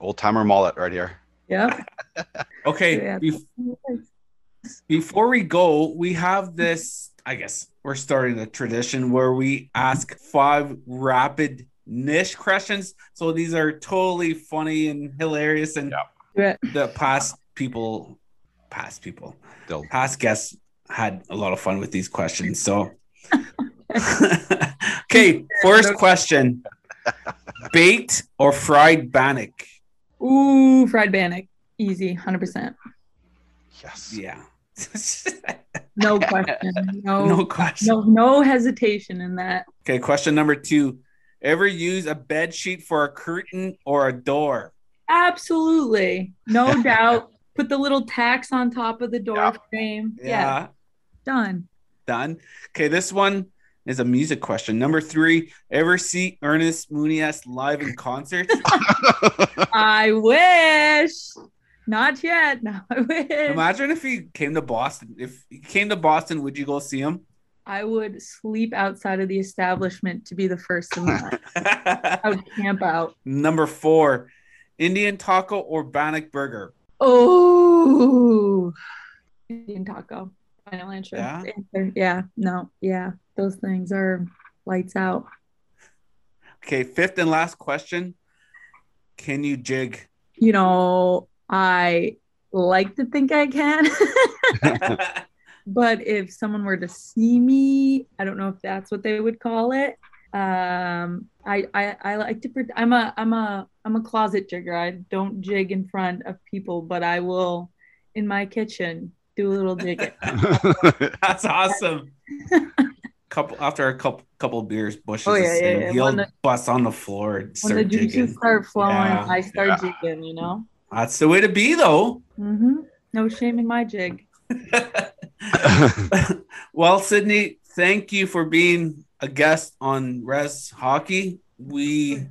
Old timer mullet right here. Yep. [LAUGHS] okay. Yeah. bef- before we go, we have this. I guess we're starting a tradition where we ask five rapid niche questions. So these are totally funny and hilarious, and Yeah. the past people, past people, They'll past guests had a lot of fun with these questions. So, [LAUGHS] [LAUGHS] okay, first question: baked or fried bannock? Ooh, fried bannock. Easy, 100%. yes. Yeah. [LAUGHS] No question. No, no no, question. no, hesitation in that. Okay, question number two. Ever use a bed sheet for a curtain or a door? Absolutely. No [LAUGHS] doubt. Put the little tacks on top of the door Yeah. frame. Yeah. Yeah. done. Done. Okay, this one is a music question. Number three. Ever see Ernest Monias live in concert? [LAUGHS] I wish. Not yet. [LAUGHS] No, I wish. Imagine if he came to Boston. If he came to Boston, would you go see him? I would sleep outside of the establishment to be the first in line. [LAUGHS] I would camp out. Number four. Indian taco or bannock burger? Oh, Indian taco. Final answer. Yeah? Answer. Yeah. No. Yeah. Those things are lights out. Okay, fifth and last question. Can you jig? You know, I like to think I can. [LAUGHS] but if someone were to see me, I don't know if that's what they would call it. Um, I, I, I like to, pre- I'm a, I'm a, I'm a closet jigger. I don't jig in front of people, but I will in my kitchen do a little jigging. [LAUGHS] That's awesome. [LAUGHS] couple after a couple couple beers, Bush is Oh, yeah, yeah, yeah. He'll the- bust on the floor and when start the juices jigging. start flowing, Yeah, I start yeah. jigging, you know? That's the way to be, though. hmm No shame in my jig. [LAUGHS] well, Sydney, thank you for being a guest on Res Hockey. We,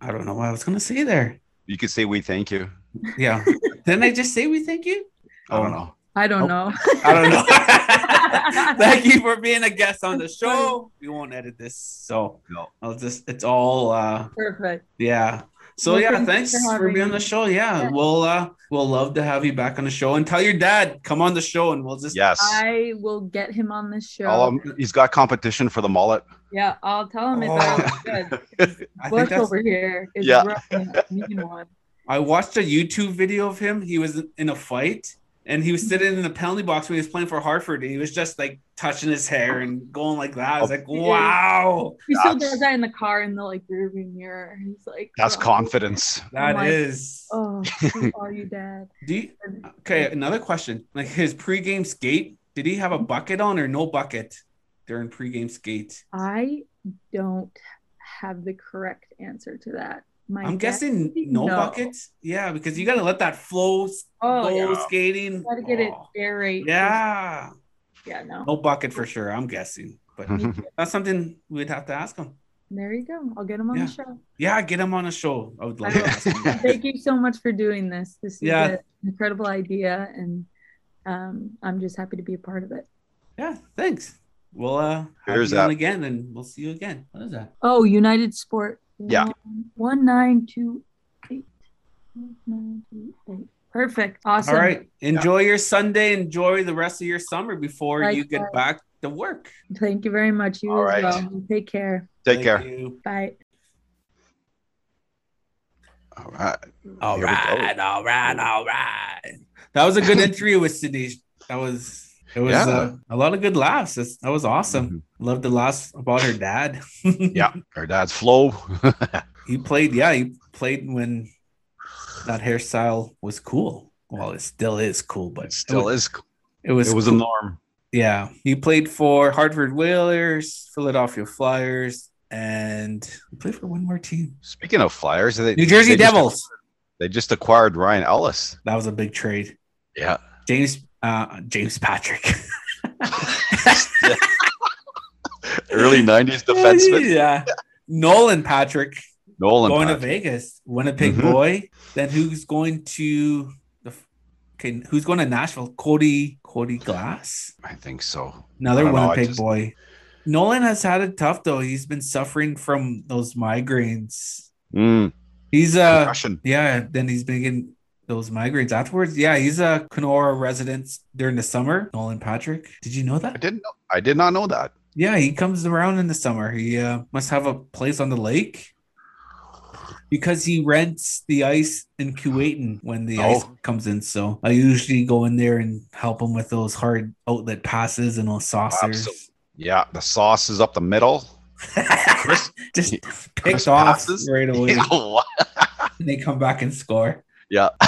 I don't know what I was gonna say there. you could say we thank you. Yeah, didn't I just say we thank you? I don't know. I don't Oh. know. I don't know. [LAUGHS] Thank you for being a guest on the show. We won't edit this, so No. I'll just it's all uh Perfect. yeah. So Well, yeah, thanks thanks for for, being on the show. Yeah, Yeah. we'll uh we'll love to have you back on the show and tell your dad come on the show and we'll just Yes. I will get him on the show. Um, he's got competition for the mullet. yeah, I'll tell him it's Oh. all good. [LAUGHS] I Bush over here is Yeah. running a mean one. I watched a YouTube video of him. He was in a fight and he was sitting in the penalty box when he was playing for Hartford and he was just like touching his hair and going like that. I was like, oh, wow, He still That's- does that in the car in the like rearview mirror. He's like, That's oh, confidence. Oh that my- is. Oh, who [LAUGHS] are you, Dad? Do you, okay, another question. Like his pregame skate, did he have a bucket on or no bucket during pregame skate? I don't have the correct answer to that. My I'm guessing no, buckets. Yeah, because you gotta let that flow s- Oh, go yeah. skating. Gotta get it Oh, aerate. Yeah. Yeah, no. No bucket for sure, I'm guessing. But [LAUGHS] that's something we'd have to ask him. There you go. I'll get him on Yeah. the show. Yeah, get him on a show. I would love to ask him. that. Thank you so much for doing this. This is Yeah. an incredible idea, and um, I'm just happy to be a part of it. Yeah, thanks. We'll uh have Here's you on that. again and we'll see you again. What is that? Oh, United Sport. Yeah. One- One nine two eight. One, nine, two, eight. Perfect. Awesome. All right. Enjoy your Sunday. Enjoy the rest of your summer before you get back to work. Thank you very much. You All as right. well. Take care. Take Thank care. you. Bye. All right. All Here right. All right. All right. That was a good interview with Sydney. That was it was Yeah. uh, a lot of good laughs. That's, that was awesome. Mhm. Loved the laughs about her dad. [LAUGHS] Yeah. Her dad's flow. [LAUGHS] he played. Yeah, he played when that hairstyle was cool. Well, it still is cool, but it still it, is. It was. It was a norm. Yeah, he played for Hartford Whalers, Philadelphia Flyers, and he played for one more team, Speaking of Flyers, they, New Jersey they just- Devils. they just acquired Ryan Ellis. That was a big trade. Yeah. James uh, James Patrick. [LAUGHS] Early 90s defenseman. [LAUGHS] yeah. Nolan Patrick Nolan. going to Vegas, Winnipeg Mhm. boy. Then who's going to the okay? Who's going to Nashville? Cody Cody Glass, I think so. another Winnipeg just- boy. Nolan has had it tough though. He's been suffering from those migraines. Mm, He's uh concussion. yeah. Then he's been getting those migraines afterwards. Yeah, he's a Kenora resident during the summer. Nolan Patrick. Did you know that? I didn't know. I did not know that. Yeah, he comes around in the summer. He uh, must have a place on the lake because he rents the ice in Keewatin when the ice Oh. comes in. So I usually go in there and help him with those hard outlet passes and those saucers. Absolutely. Yeah, the sauce is up the middle. [LAUGHS] Just Chris picked off passes. right [LAUGHS] away. And they come back and score. Yeah. [LAUGHS]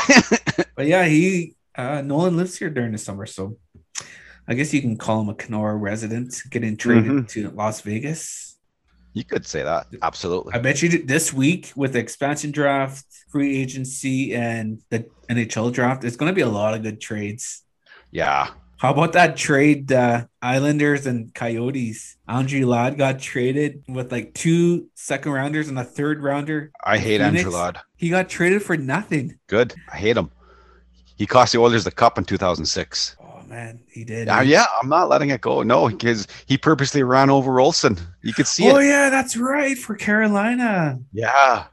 But yeah, he uh, Nolan lives here during the summer, so I guess you can call him a Kenora resident, getting traded Mhm. to Las Vegas. you could say that. Absolutely. I bet you this week with the expansion draft, free agency, and the NHL draft, it's going to be a lot of good trades. Yeah. How about that trade, uh, Islanders and Coyotes? Andre Ladd got traded with like two second rounders and a third rounder. I hate Phoenix? Andrew Ladd. He got traded for nothing. Good. I hate him. He cost the Oilers the cup in 2006. Oh man, he did. Yeah, yeah, I'm not letting it go. No, because he purposely ran over Roloson. You could see Oh it. yeah, that's right for Carolina. Yeah.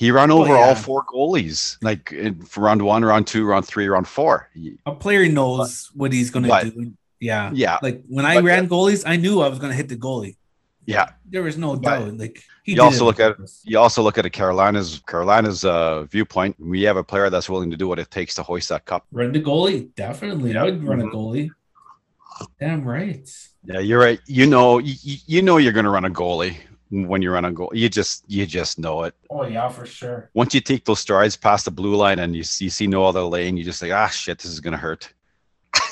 He ran Oh, over yeah. all four goalies, like in round one, round two, round three, round four. A player knows what he's going to do. Yeah. Yeah, Like when I But- ran goalies, I knew I was going to hit the goalie. yeah. There was no But doubt. Like he you also look at- purpose. You also look at a Carolina's Carolina's uh, viewpoint. We have a player that's willing to do what it takes to hoist that cup. Run the goalie, definitely. I would run Mhm. a goalie. Damn right. Yeah, you're right. You know, you, you know you're going to run a goalie when you run a goal. You just you just know it. Oh yeah, for sure. Once you take those strides past the blue line and you see, you see no other lane, you just like ah shit, this is going to hurt [LAUGHS]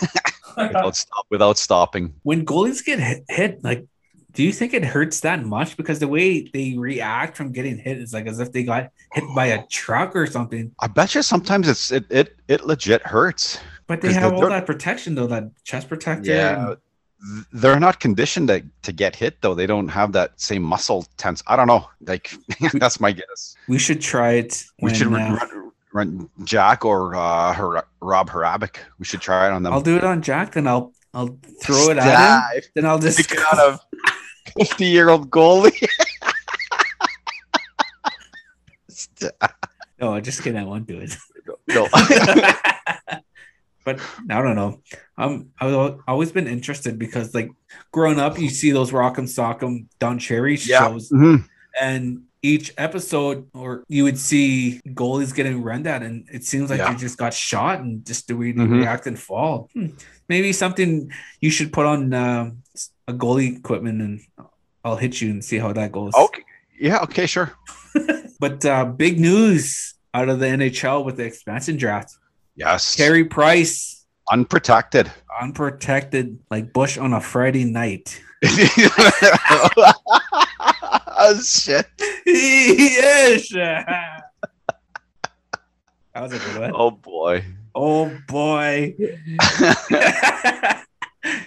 without stop without stopping. when goalies get hit, hit, like, do you think it hurts that much? Because the way they react from getting hit is like as if they got hit by a truck or something. I bet you sometimes it's it it it legit hurts. But they have they're- all that protection though, that chest protector. Yeah. and- Th- They're not conditioned to, to get hit though. They don't have that same muscle tense. I don't know. Like [LAUGHS] that's my guess. we should try it. We when, should uh, run, run, run Jack or uh, Har- Rob Harabic. We should try it on them. I'll do it on Jack, then I'll I'll throw it at him. Then I'll just Pick it out of fifty year old goalie. [LAUGHS] [LAUGHS] No, I just kidding. I won't do it. no. But I don't know. Um, I've always been interested because, like, growing up, you see those Rock'em Sock'em Don Cherry Yeah. shows, Mhm. and each episode, or you would see goalies getting run at, and it seems like Yeah. they just got shot and just do way they Mhm. react and fall. Hmm. Maybe something you should put on um, a goalie equipment, and I'll hit you and see how that goes. Okay. Yeah. Okay. Sure. [LAUGHS] But uh, big news out of the NHL with the expansion draft. Yes. Carey Price Unprotected. unprotected like Bush on a Friday night. does [LAUGHS] shit. yes. that was a good one. Oh boy. Oh boy. [LAUGHS]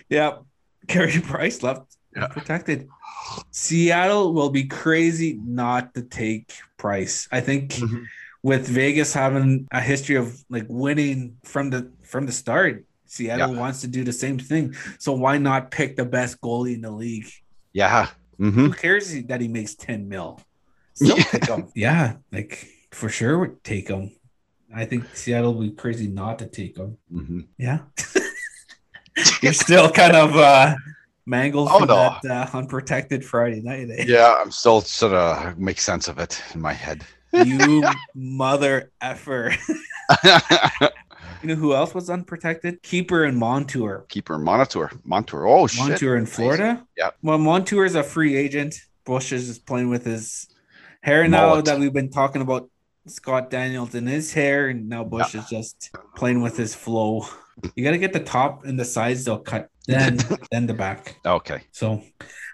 yep. Carey Price left Yeah. protected. Seattle will be crazy not to take Price. I think Mhm. With Vegas having a history of like winning from the from the start, Seattle Yeah. wants to do the same thing. So why not pick the best goalie in the league? Yeah. hmm Who cares that he makes 10 mil? Still Yeah. pick him. [LAUGHS] Yeah, like for sure would take him. I think Seattle would be crazy not to take him. hmm Yeah. [LAUGHS] You're still kind of uh mangled Oh, no. that uh, unprotected Friday night. eh? Yeah, I'm still sort of make sense of it in my head. You mother effer. [LAUGHS] You know who else was unprotected? Keeper and Montour. Keeper and Montour. Montour. Oh shit. Montour in Florida. Yeah. Well, Montour is a free agent. Bush is just playing with his hair now Mullet. that we've been talking about Scott Daniels in his hair, and now Bush is just playing with his flow. You got to get the top and the sides they'll cut, then [LAUGHS] then the back. Okay. So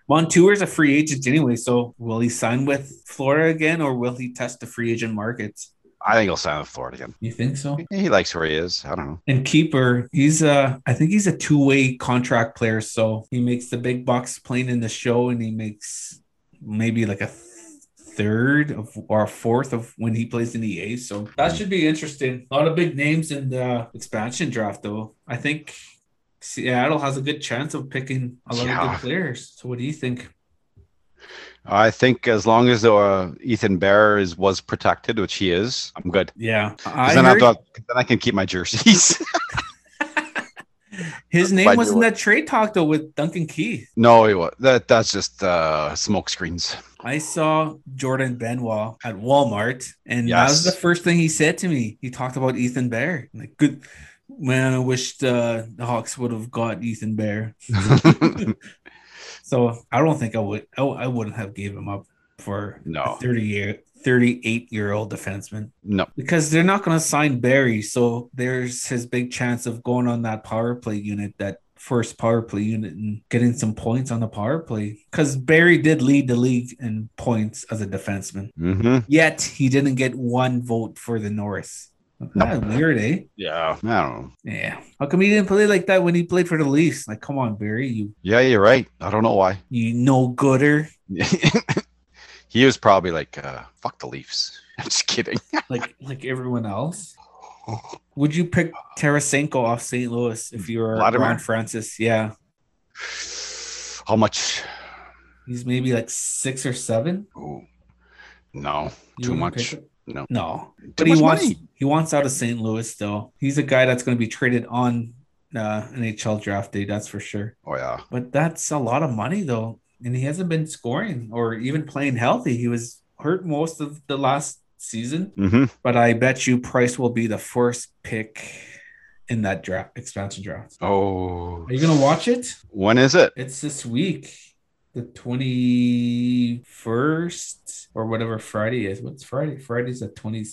Montour is a free agent anyway. So will he sign with Florida again, or will he test the free agent markets? I think he'll sign with Florida again. You think so? He likes where he is. I don't know. And keeper, he's uh I think he's a two-way contract player, so he makes the big bucks playing in the show, and he makes maybe like a third of or a fourth of when he plays in the A. So that should be interesting. A lot of big names in the expansion draft, though. I think Seattle has a good chance of picking a lot of good players. So what do you think? I think as long as uh, Ethan Bear is was protected, which he is, I'm good. Yeah, I then, heard I thought, then I can keep my jerseys. [LAUGHS] [LAUGHS] his name was in that trade talk though with Duncan Keith. no, he was. that that's just uh, smoke screens. I saw Jordan Benoit at Walmart, and that was the first thing he said to me. He talked about Ethan Bear. Like, good man, I wish the, the Hawks would have got Ethan Bear. [LAUGHS] So I don't think I would. I, I wouldn't have gave him up for No. a thirty year, thirty eight year old defenseman no. because they're not going to sign Barrie. So there's his big chance of going on that power play unit, that first power play unit, and getting some points on the power play. Because Barrie did lead the league in points as a defenseman, hmm yet he didn't get one vote for the Norris. Kind of weird, eh? Yeah. I don't know. Yeah. How come he didn't play like that when he played for the Leafs? Like, come on, Barrie, you Yeah, you're right. I don't know why. you no gooder. [LAUGHS] he was probably like, uh, "Fuck the Leafs." [LAUGHS] I'm just kidding. [LAUGHS] like like everyone else. Would you pick Tarasenko off St. Louis if you were Vladimir? Ron Francis? Yeah. How much? He's maybe like six or seven. Ooh. No, You too wouldn't much. No. No. Too But he wants money. he wants out of St. Louis though. He's a guy that's going to be traded on uh, NHL draft day, that's for sure. Oh yeah. But that's a lot of money though, and he hasn't been scoring or even playing healthy. He was hurt most of the last season. hmm But I bet you Price will be the first pick in that draft expansion draft. Oh, Are you gonna watch it? when is it? It's this week, the twenty first or whatever Friday is. What's Friday? Friday's the twenty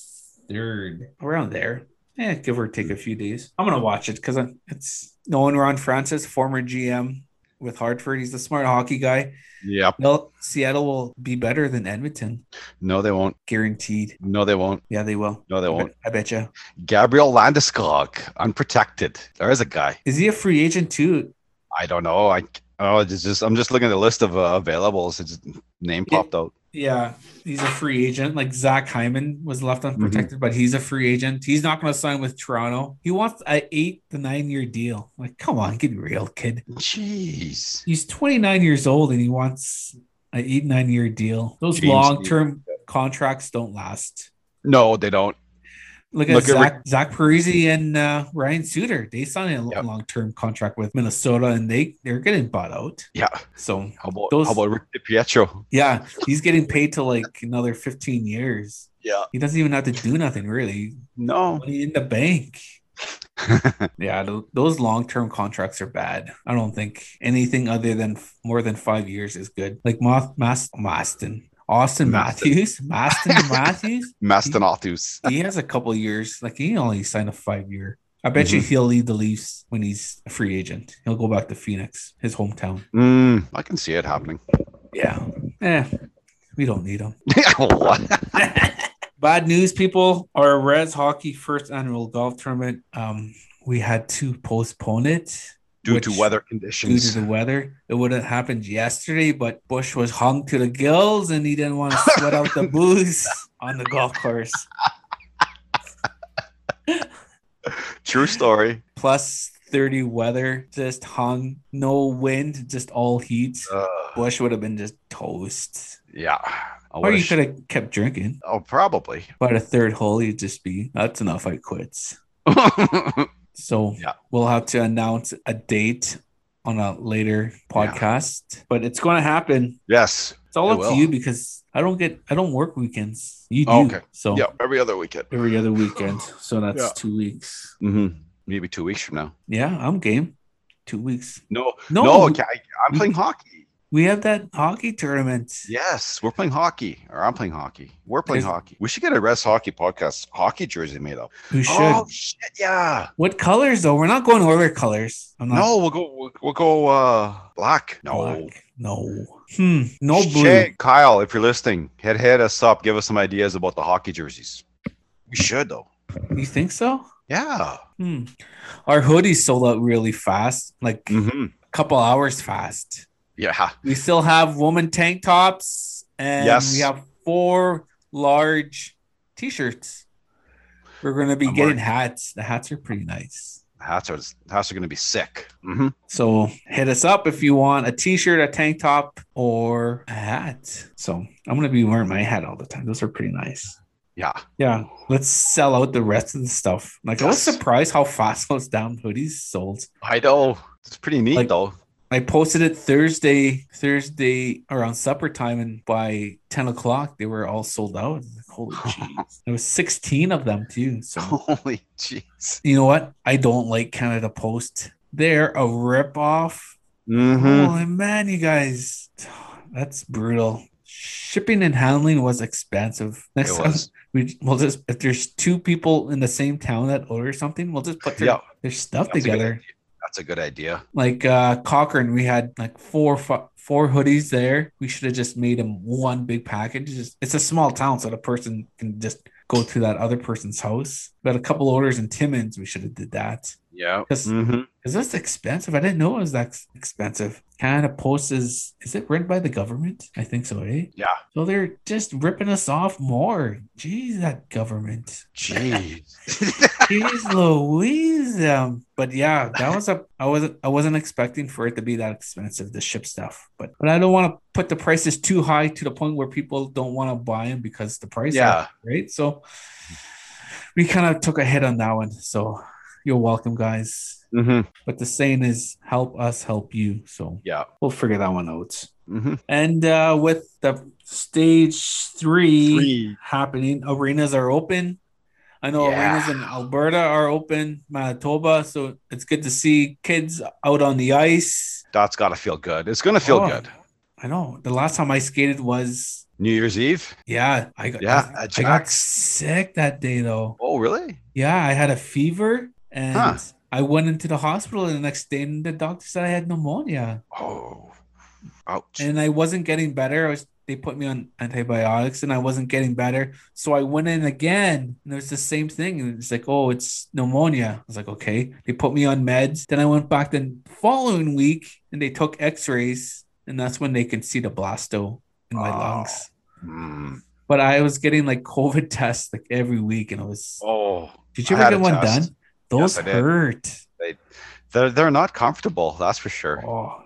third, around there. Yeah, give or take a hmm. few days. I'm gonna watch it because it's knowing Ron Francis, former GM with Hartford. He's a smart hockey guy. Yeah. Well, Seattle will be better than Edmonton, No, they won't. guaranteed. No, they won't. Yeah, they will. No, they I won't. bet, I bet you. Gabriel Landeskog, unprotected. There is a guy. Is he a free agent too? I don't know. I oh, it's just I'm just looking at the list of uh, availables. His name popped out. Yeah, he's a free agent. Like Zach Hyman was left Mm-hmm. unprotected, but he's a free agent. He's not going to sign with Toronto. He wants an eight to nine year deal. Like, come on, get real, kid. Jeez. He's 29 years old and he wants an eight nine year deal. Those long term contracts don't last. No, they don't. Look at Look at Zach, Zach Parise and uh, Ryan Suter. They signed a Yep. long term contract with Minnesota and they they're getting bought out. Yeah. So How about Those- how about Rick DiPietro? yeah, he's getting paid to like another 15 years. Yeah. He doesn't even have to do nothing really. No. Money in the bank. [LAUGHS] Yeah, th- those long term contracts are bad. I don't think anything other than f- more than five years is good. Like Moth, Mas- Maston, Austin Matthews, Maston. [LAUGHS] Matthews, Maston Matthews. Mastanatus. He has a couple years. Like he only signed a five year. I bet you he'll leave the Leafs when he's a free agent. He'll go back to Phoenix, his hometown. Mm, I can see it happening. Yeah. Eh. We don't need him. [LAUGHS] [LAUGHS] Bad news, people. Our Res hockey first annual golf tournament. Um, we had to postpone it Due to weather conditions. due to the weather. It would have happened yesterday, but Bush was hung to the gills and he didn't want to sweat out the [LAUGHS] booze on the golf course. True story. Plus 30 weather, just hung, no wind, just all heat. Uh, Bush would have been just toast. yeah. I Or you could have kept drinking. Oh, probably. By the third hole, you'd just be, that's enough, I quits. [LAUGHS] So Yeah. we'll have to announce a date on a later podcast, but it's going to happen. yes. It's all It up will. to you because I don't get, I don't work weekends. You do. Oh, okay. So Yeah. Every other weekend. every other weekend. So that's Yeah. two weeks. hmm Maybe two weeks from now. Yeah, I'm game. Two weeks. No. No, No. okay, I, I'm playing hockey. We have that hockey tournament. Yes, we're playing hockey, or I'm playing hockey. We're playing hockey. We should get a Res Hockey podcast hockey jersey made up. We should. Oh shit! Yeah. What colors though? We're not going Oiler colors. I'm not No, we'll go. We'll, we'll go. uh Black. No. black. No. Hmm. No blue. Shit, Kyle, if you're listening, head head us up. Give us some ideas about the hockey jerseys. We should though. You think so? Yeah. Hmm. Our hoodies sold out really fast, like hmm a couple hours fast. Yeah. We still have woman tank tops, and Yes. we have four large t-shirts. We're going to be I'm getting working. hats. The hats are pretty nice. Hats are hats are gonna be sick. hmm So hit us up if you want a t-shirt, a tank top, or a hat. So I'm going to be wearing my hat all the time. Those are pretty nice. Yeah. Yeah, let's sell out the rest of the stuff. Like I was surprised how fast those down hoodies sold. I know. It's pretty neat Like- though. I posted it Thursday, Thursday around supper time, and by ten o'clock they were all sold out. I was like, Holy [LAUGHS] jeez! There was sixteen of them too. So [LAUGHS] Holy jeez. you know what? I don't like Canada Post. They're a ripoff. Mm-hmm. Holy man, you guys, [SIGHS] that's brutal. Shipping and handling was expensive. Next It was. [LAUGHS] we we'll just if there's two people in the same town that order something, we'll just put their, Yeah. their stuff That's together. That's a good idea. Like uh Cochrane, we had like four four hoodies there. We should have just made them one big package. Just, it's a small town, so the person can just go to that other person's house. We had a couple orders in Timmins. We should have did that Yeah. because hmm that's expensive. I didn't know it was that ex- expensive. Canada Post is is it run by the government? I think so, eh? Yeah. So they're just ripping us off more. Jeez, that government. Jeez. [LAUGHS] Jeez Louise. Um, but yeah, that was a I wasn't I wasn't expecting for it to be that expensive to ship stuff. But but I don't want to put the prices too high to the point where people don't want to buy them because the price yeah. right. So we kind of took a hit on that one. So you're welcome, guys. hmm But the saying is help us help you. So Yeah. we'll figure that one out. hmm And uh with the stage three Three. happening. Arenas are open. I know Yeah. arenas in Alberta are open, Manitoba. So it's good to see kids out on the ice. That's got to feel good. It's going to feel Oh, good. I know. The last time I skated was New Year's Eve. yeah. I got Yeah, I, I got sick that day though. Oh, really? Yeah, I had a fever and Huh. I went into the hospital and the next day and the doctor said I had pneumonia Oh, ouch. and I wasn't getting better. I was they put me on antibiotics and I wasn't getting better. So I went in again and it was the same thing. And it's like, oh, it's pneumonia. I was like, okay. They put me on meds. Then I went back the following week and they took x-rays and that's when they could see the blasto in my Oh. lungs. Mm. But I was getting like COVID [LAUGHS] tests like every week and it was Oh, did you ever get one test. done? Those Yes, hurt. They, they're, they're not comfortable. That's for sure. Oh,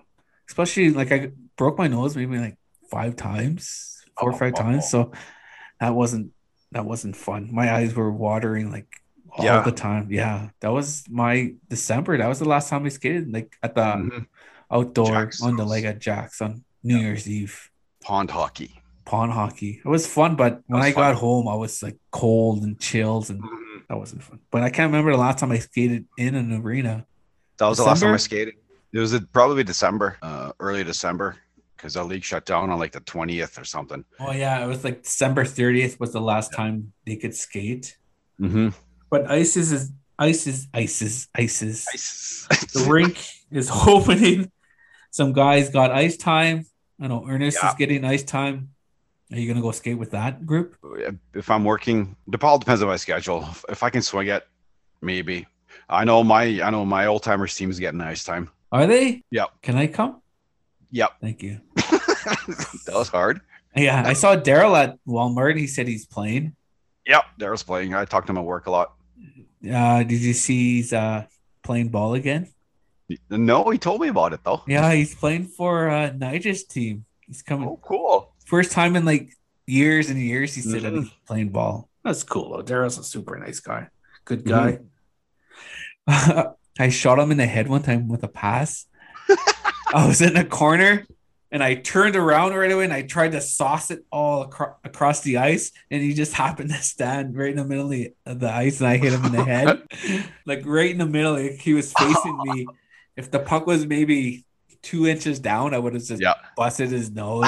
especially like I broke my nose maybe like five times, four or Oh, five oh, times. So that wasn't that wasn't fun. My eyes were watering like all Yeah. the time. Yeah, that was my December. That was the last time I skated like at the Mhm. outdoor Jack's on the lake at Jack's on New Year's Eve. Pond hockey. Pond hockey. It was fun, but when I got home, I was like cold and chilled, and Mhm. That wasn't fun. But I can't remember the last time I skated in an arena. That was the last time I skated. It was uh, probably December, uh, early December, because the league shut down on like the twentieth or something. Oh yeah, it was like December 30th was the last time they could skate. Mm-hmm. But ISIS is ISIS ISIS ISIS. Nice. The rink [LAUGHS] is [LAUGHS] opening. Some guys got ice time. I know Ernest Yeah. is getting ice time. Are you gonna go skate with that group? If I'm working, it all depends on my schedule. If, if I can swing it, maybe. I know my I know my old timers team's getting ice time. Are they? Yep. Can I come? Yep. Thank you. [LAUGHS] that was hard. Yeah, I saw Daryl at Walmart. He said he's playing. Yep, Daryl's playing. I talked to him at work a lot. Uh, did you see he's uh playing ball again? No, he told me about it though. Yeah, he's playing for uh Nigel's team. He's coming Oh, cool. First time in like years and years. He said that Mhm. playing ball. That's cool though. Daryl's a super nice guy. Good Mhm. guy. [LAUGHS] I shot him in the head one time with a pass. [LAUGHS] I was in a corner and I turned around right away and I tried to sauce it all acro- across the ice and he just happened to stand right in the middle of the, of the ice and I hit him in the head. [LAUGHS] like right in the middle. Like he was facing me. If the puck was maybe two inches down, I would have just Yeah. busted his nose.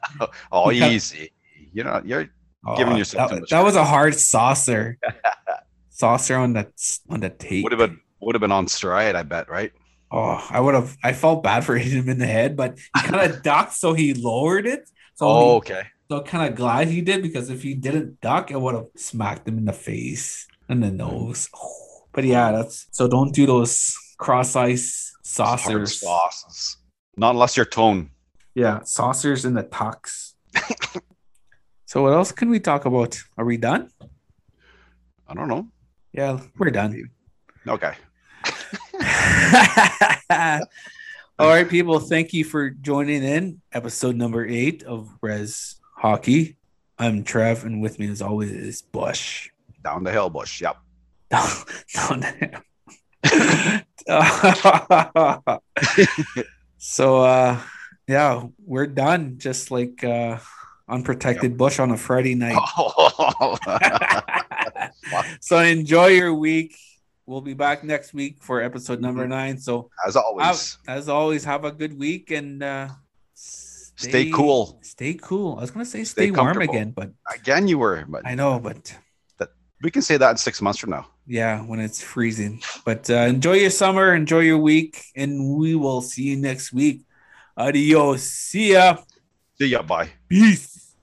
[LAUGHS] oh, [LAUGHS] easy. You know, you're oh, Giving Oh, yourself that, that was a hard saucer. [LAUGHS] saucer on the on the tape. would have been would have been on stride. I bet, right? Oh, I would have. I felt bad for hitting him in the head, but he kind of ducked, so he lowered it. So, oh, he, okay. so kind of glad he did because if he didn't duck, I would have smacked him in the face and the hmm. nose. Oh, [SIGHS] But yeah, that's so. Don't do those cross ice saucers. sauces. Not unless you're tone. Yeah, saucers in the tucks. [LAUGHS] so what else can we talk about? Are we done? I don't know. Yeah, we're done. Okay. [LAUGHS] All right, people. Thank you for joining in episode number eight of Res Hockey. I'm Trev, and with me, as always, is Bush. Down the hill, Bush. Yep. [LAUGHS] Down there. [LAUGHS] so, uh, yeah, we're done. Just like uh, unprotected Bush on a Friday night. [LAUGHS] [LAUGHS] so enjoy your week. We'll be back next week for episode number nine. So As always. as always, have a good week and uh, Stay cool. Stay cool. I was gonna say Stay stay, warm again, but Again, you were, but I know, but that, we can say that in six months from now. Yeah, when it's freezing. But uh, enjoy your summer, enjoy your week, and we will see you next week. Adios. See ya. See ya. Bye. Peace.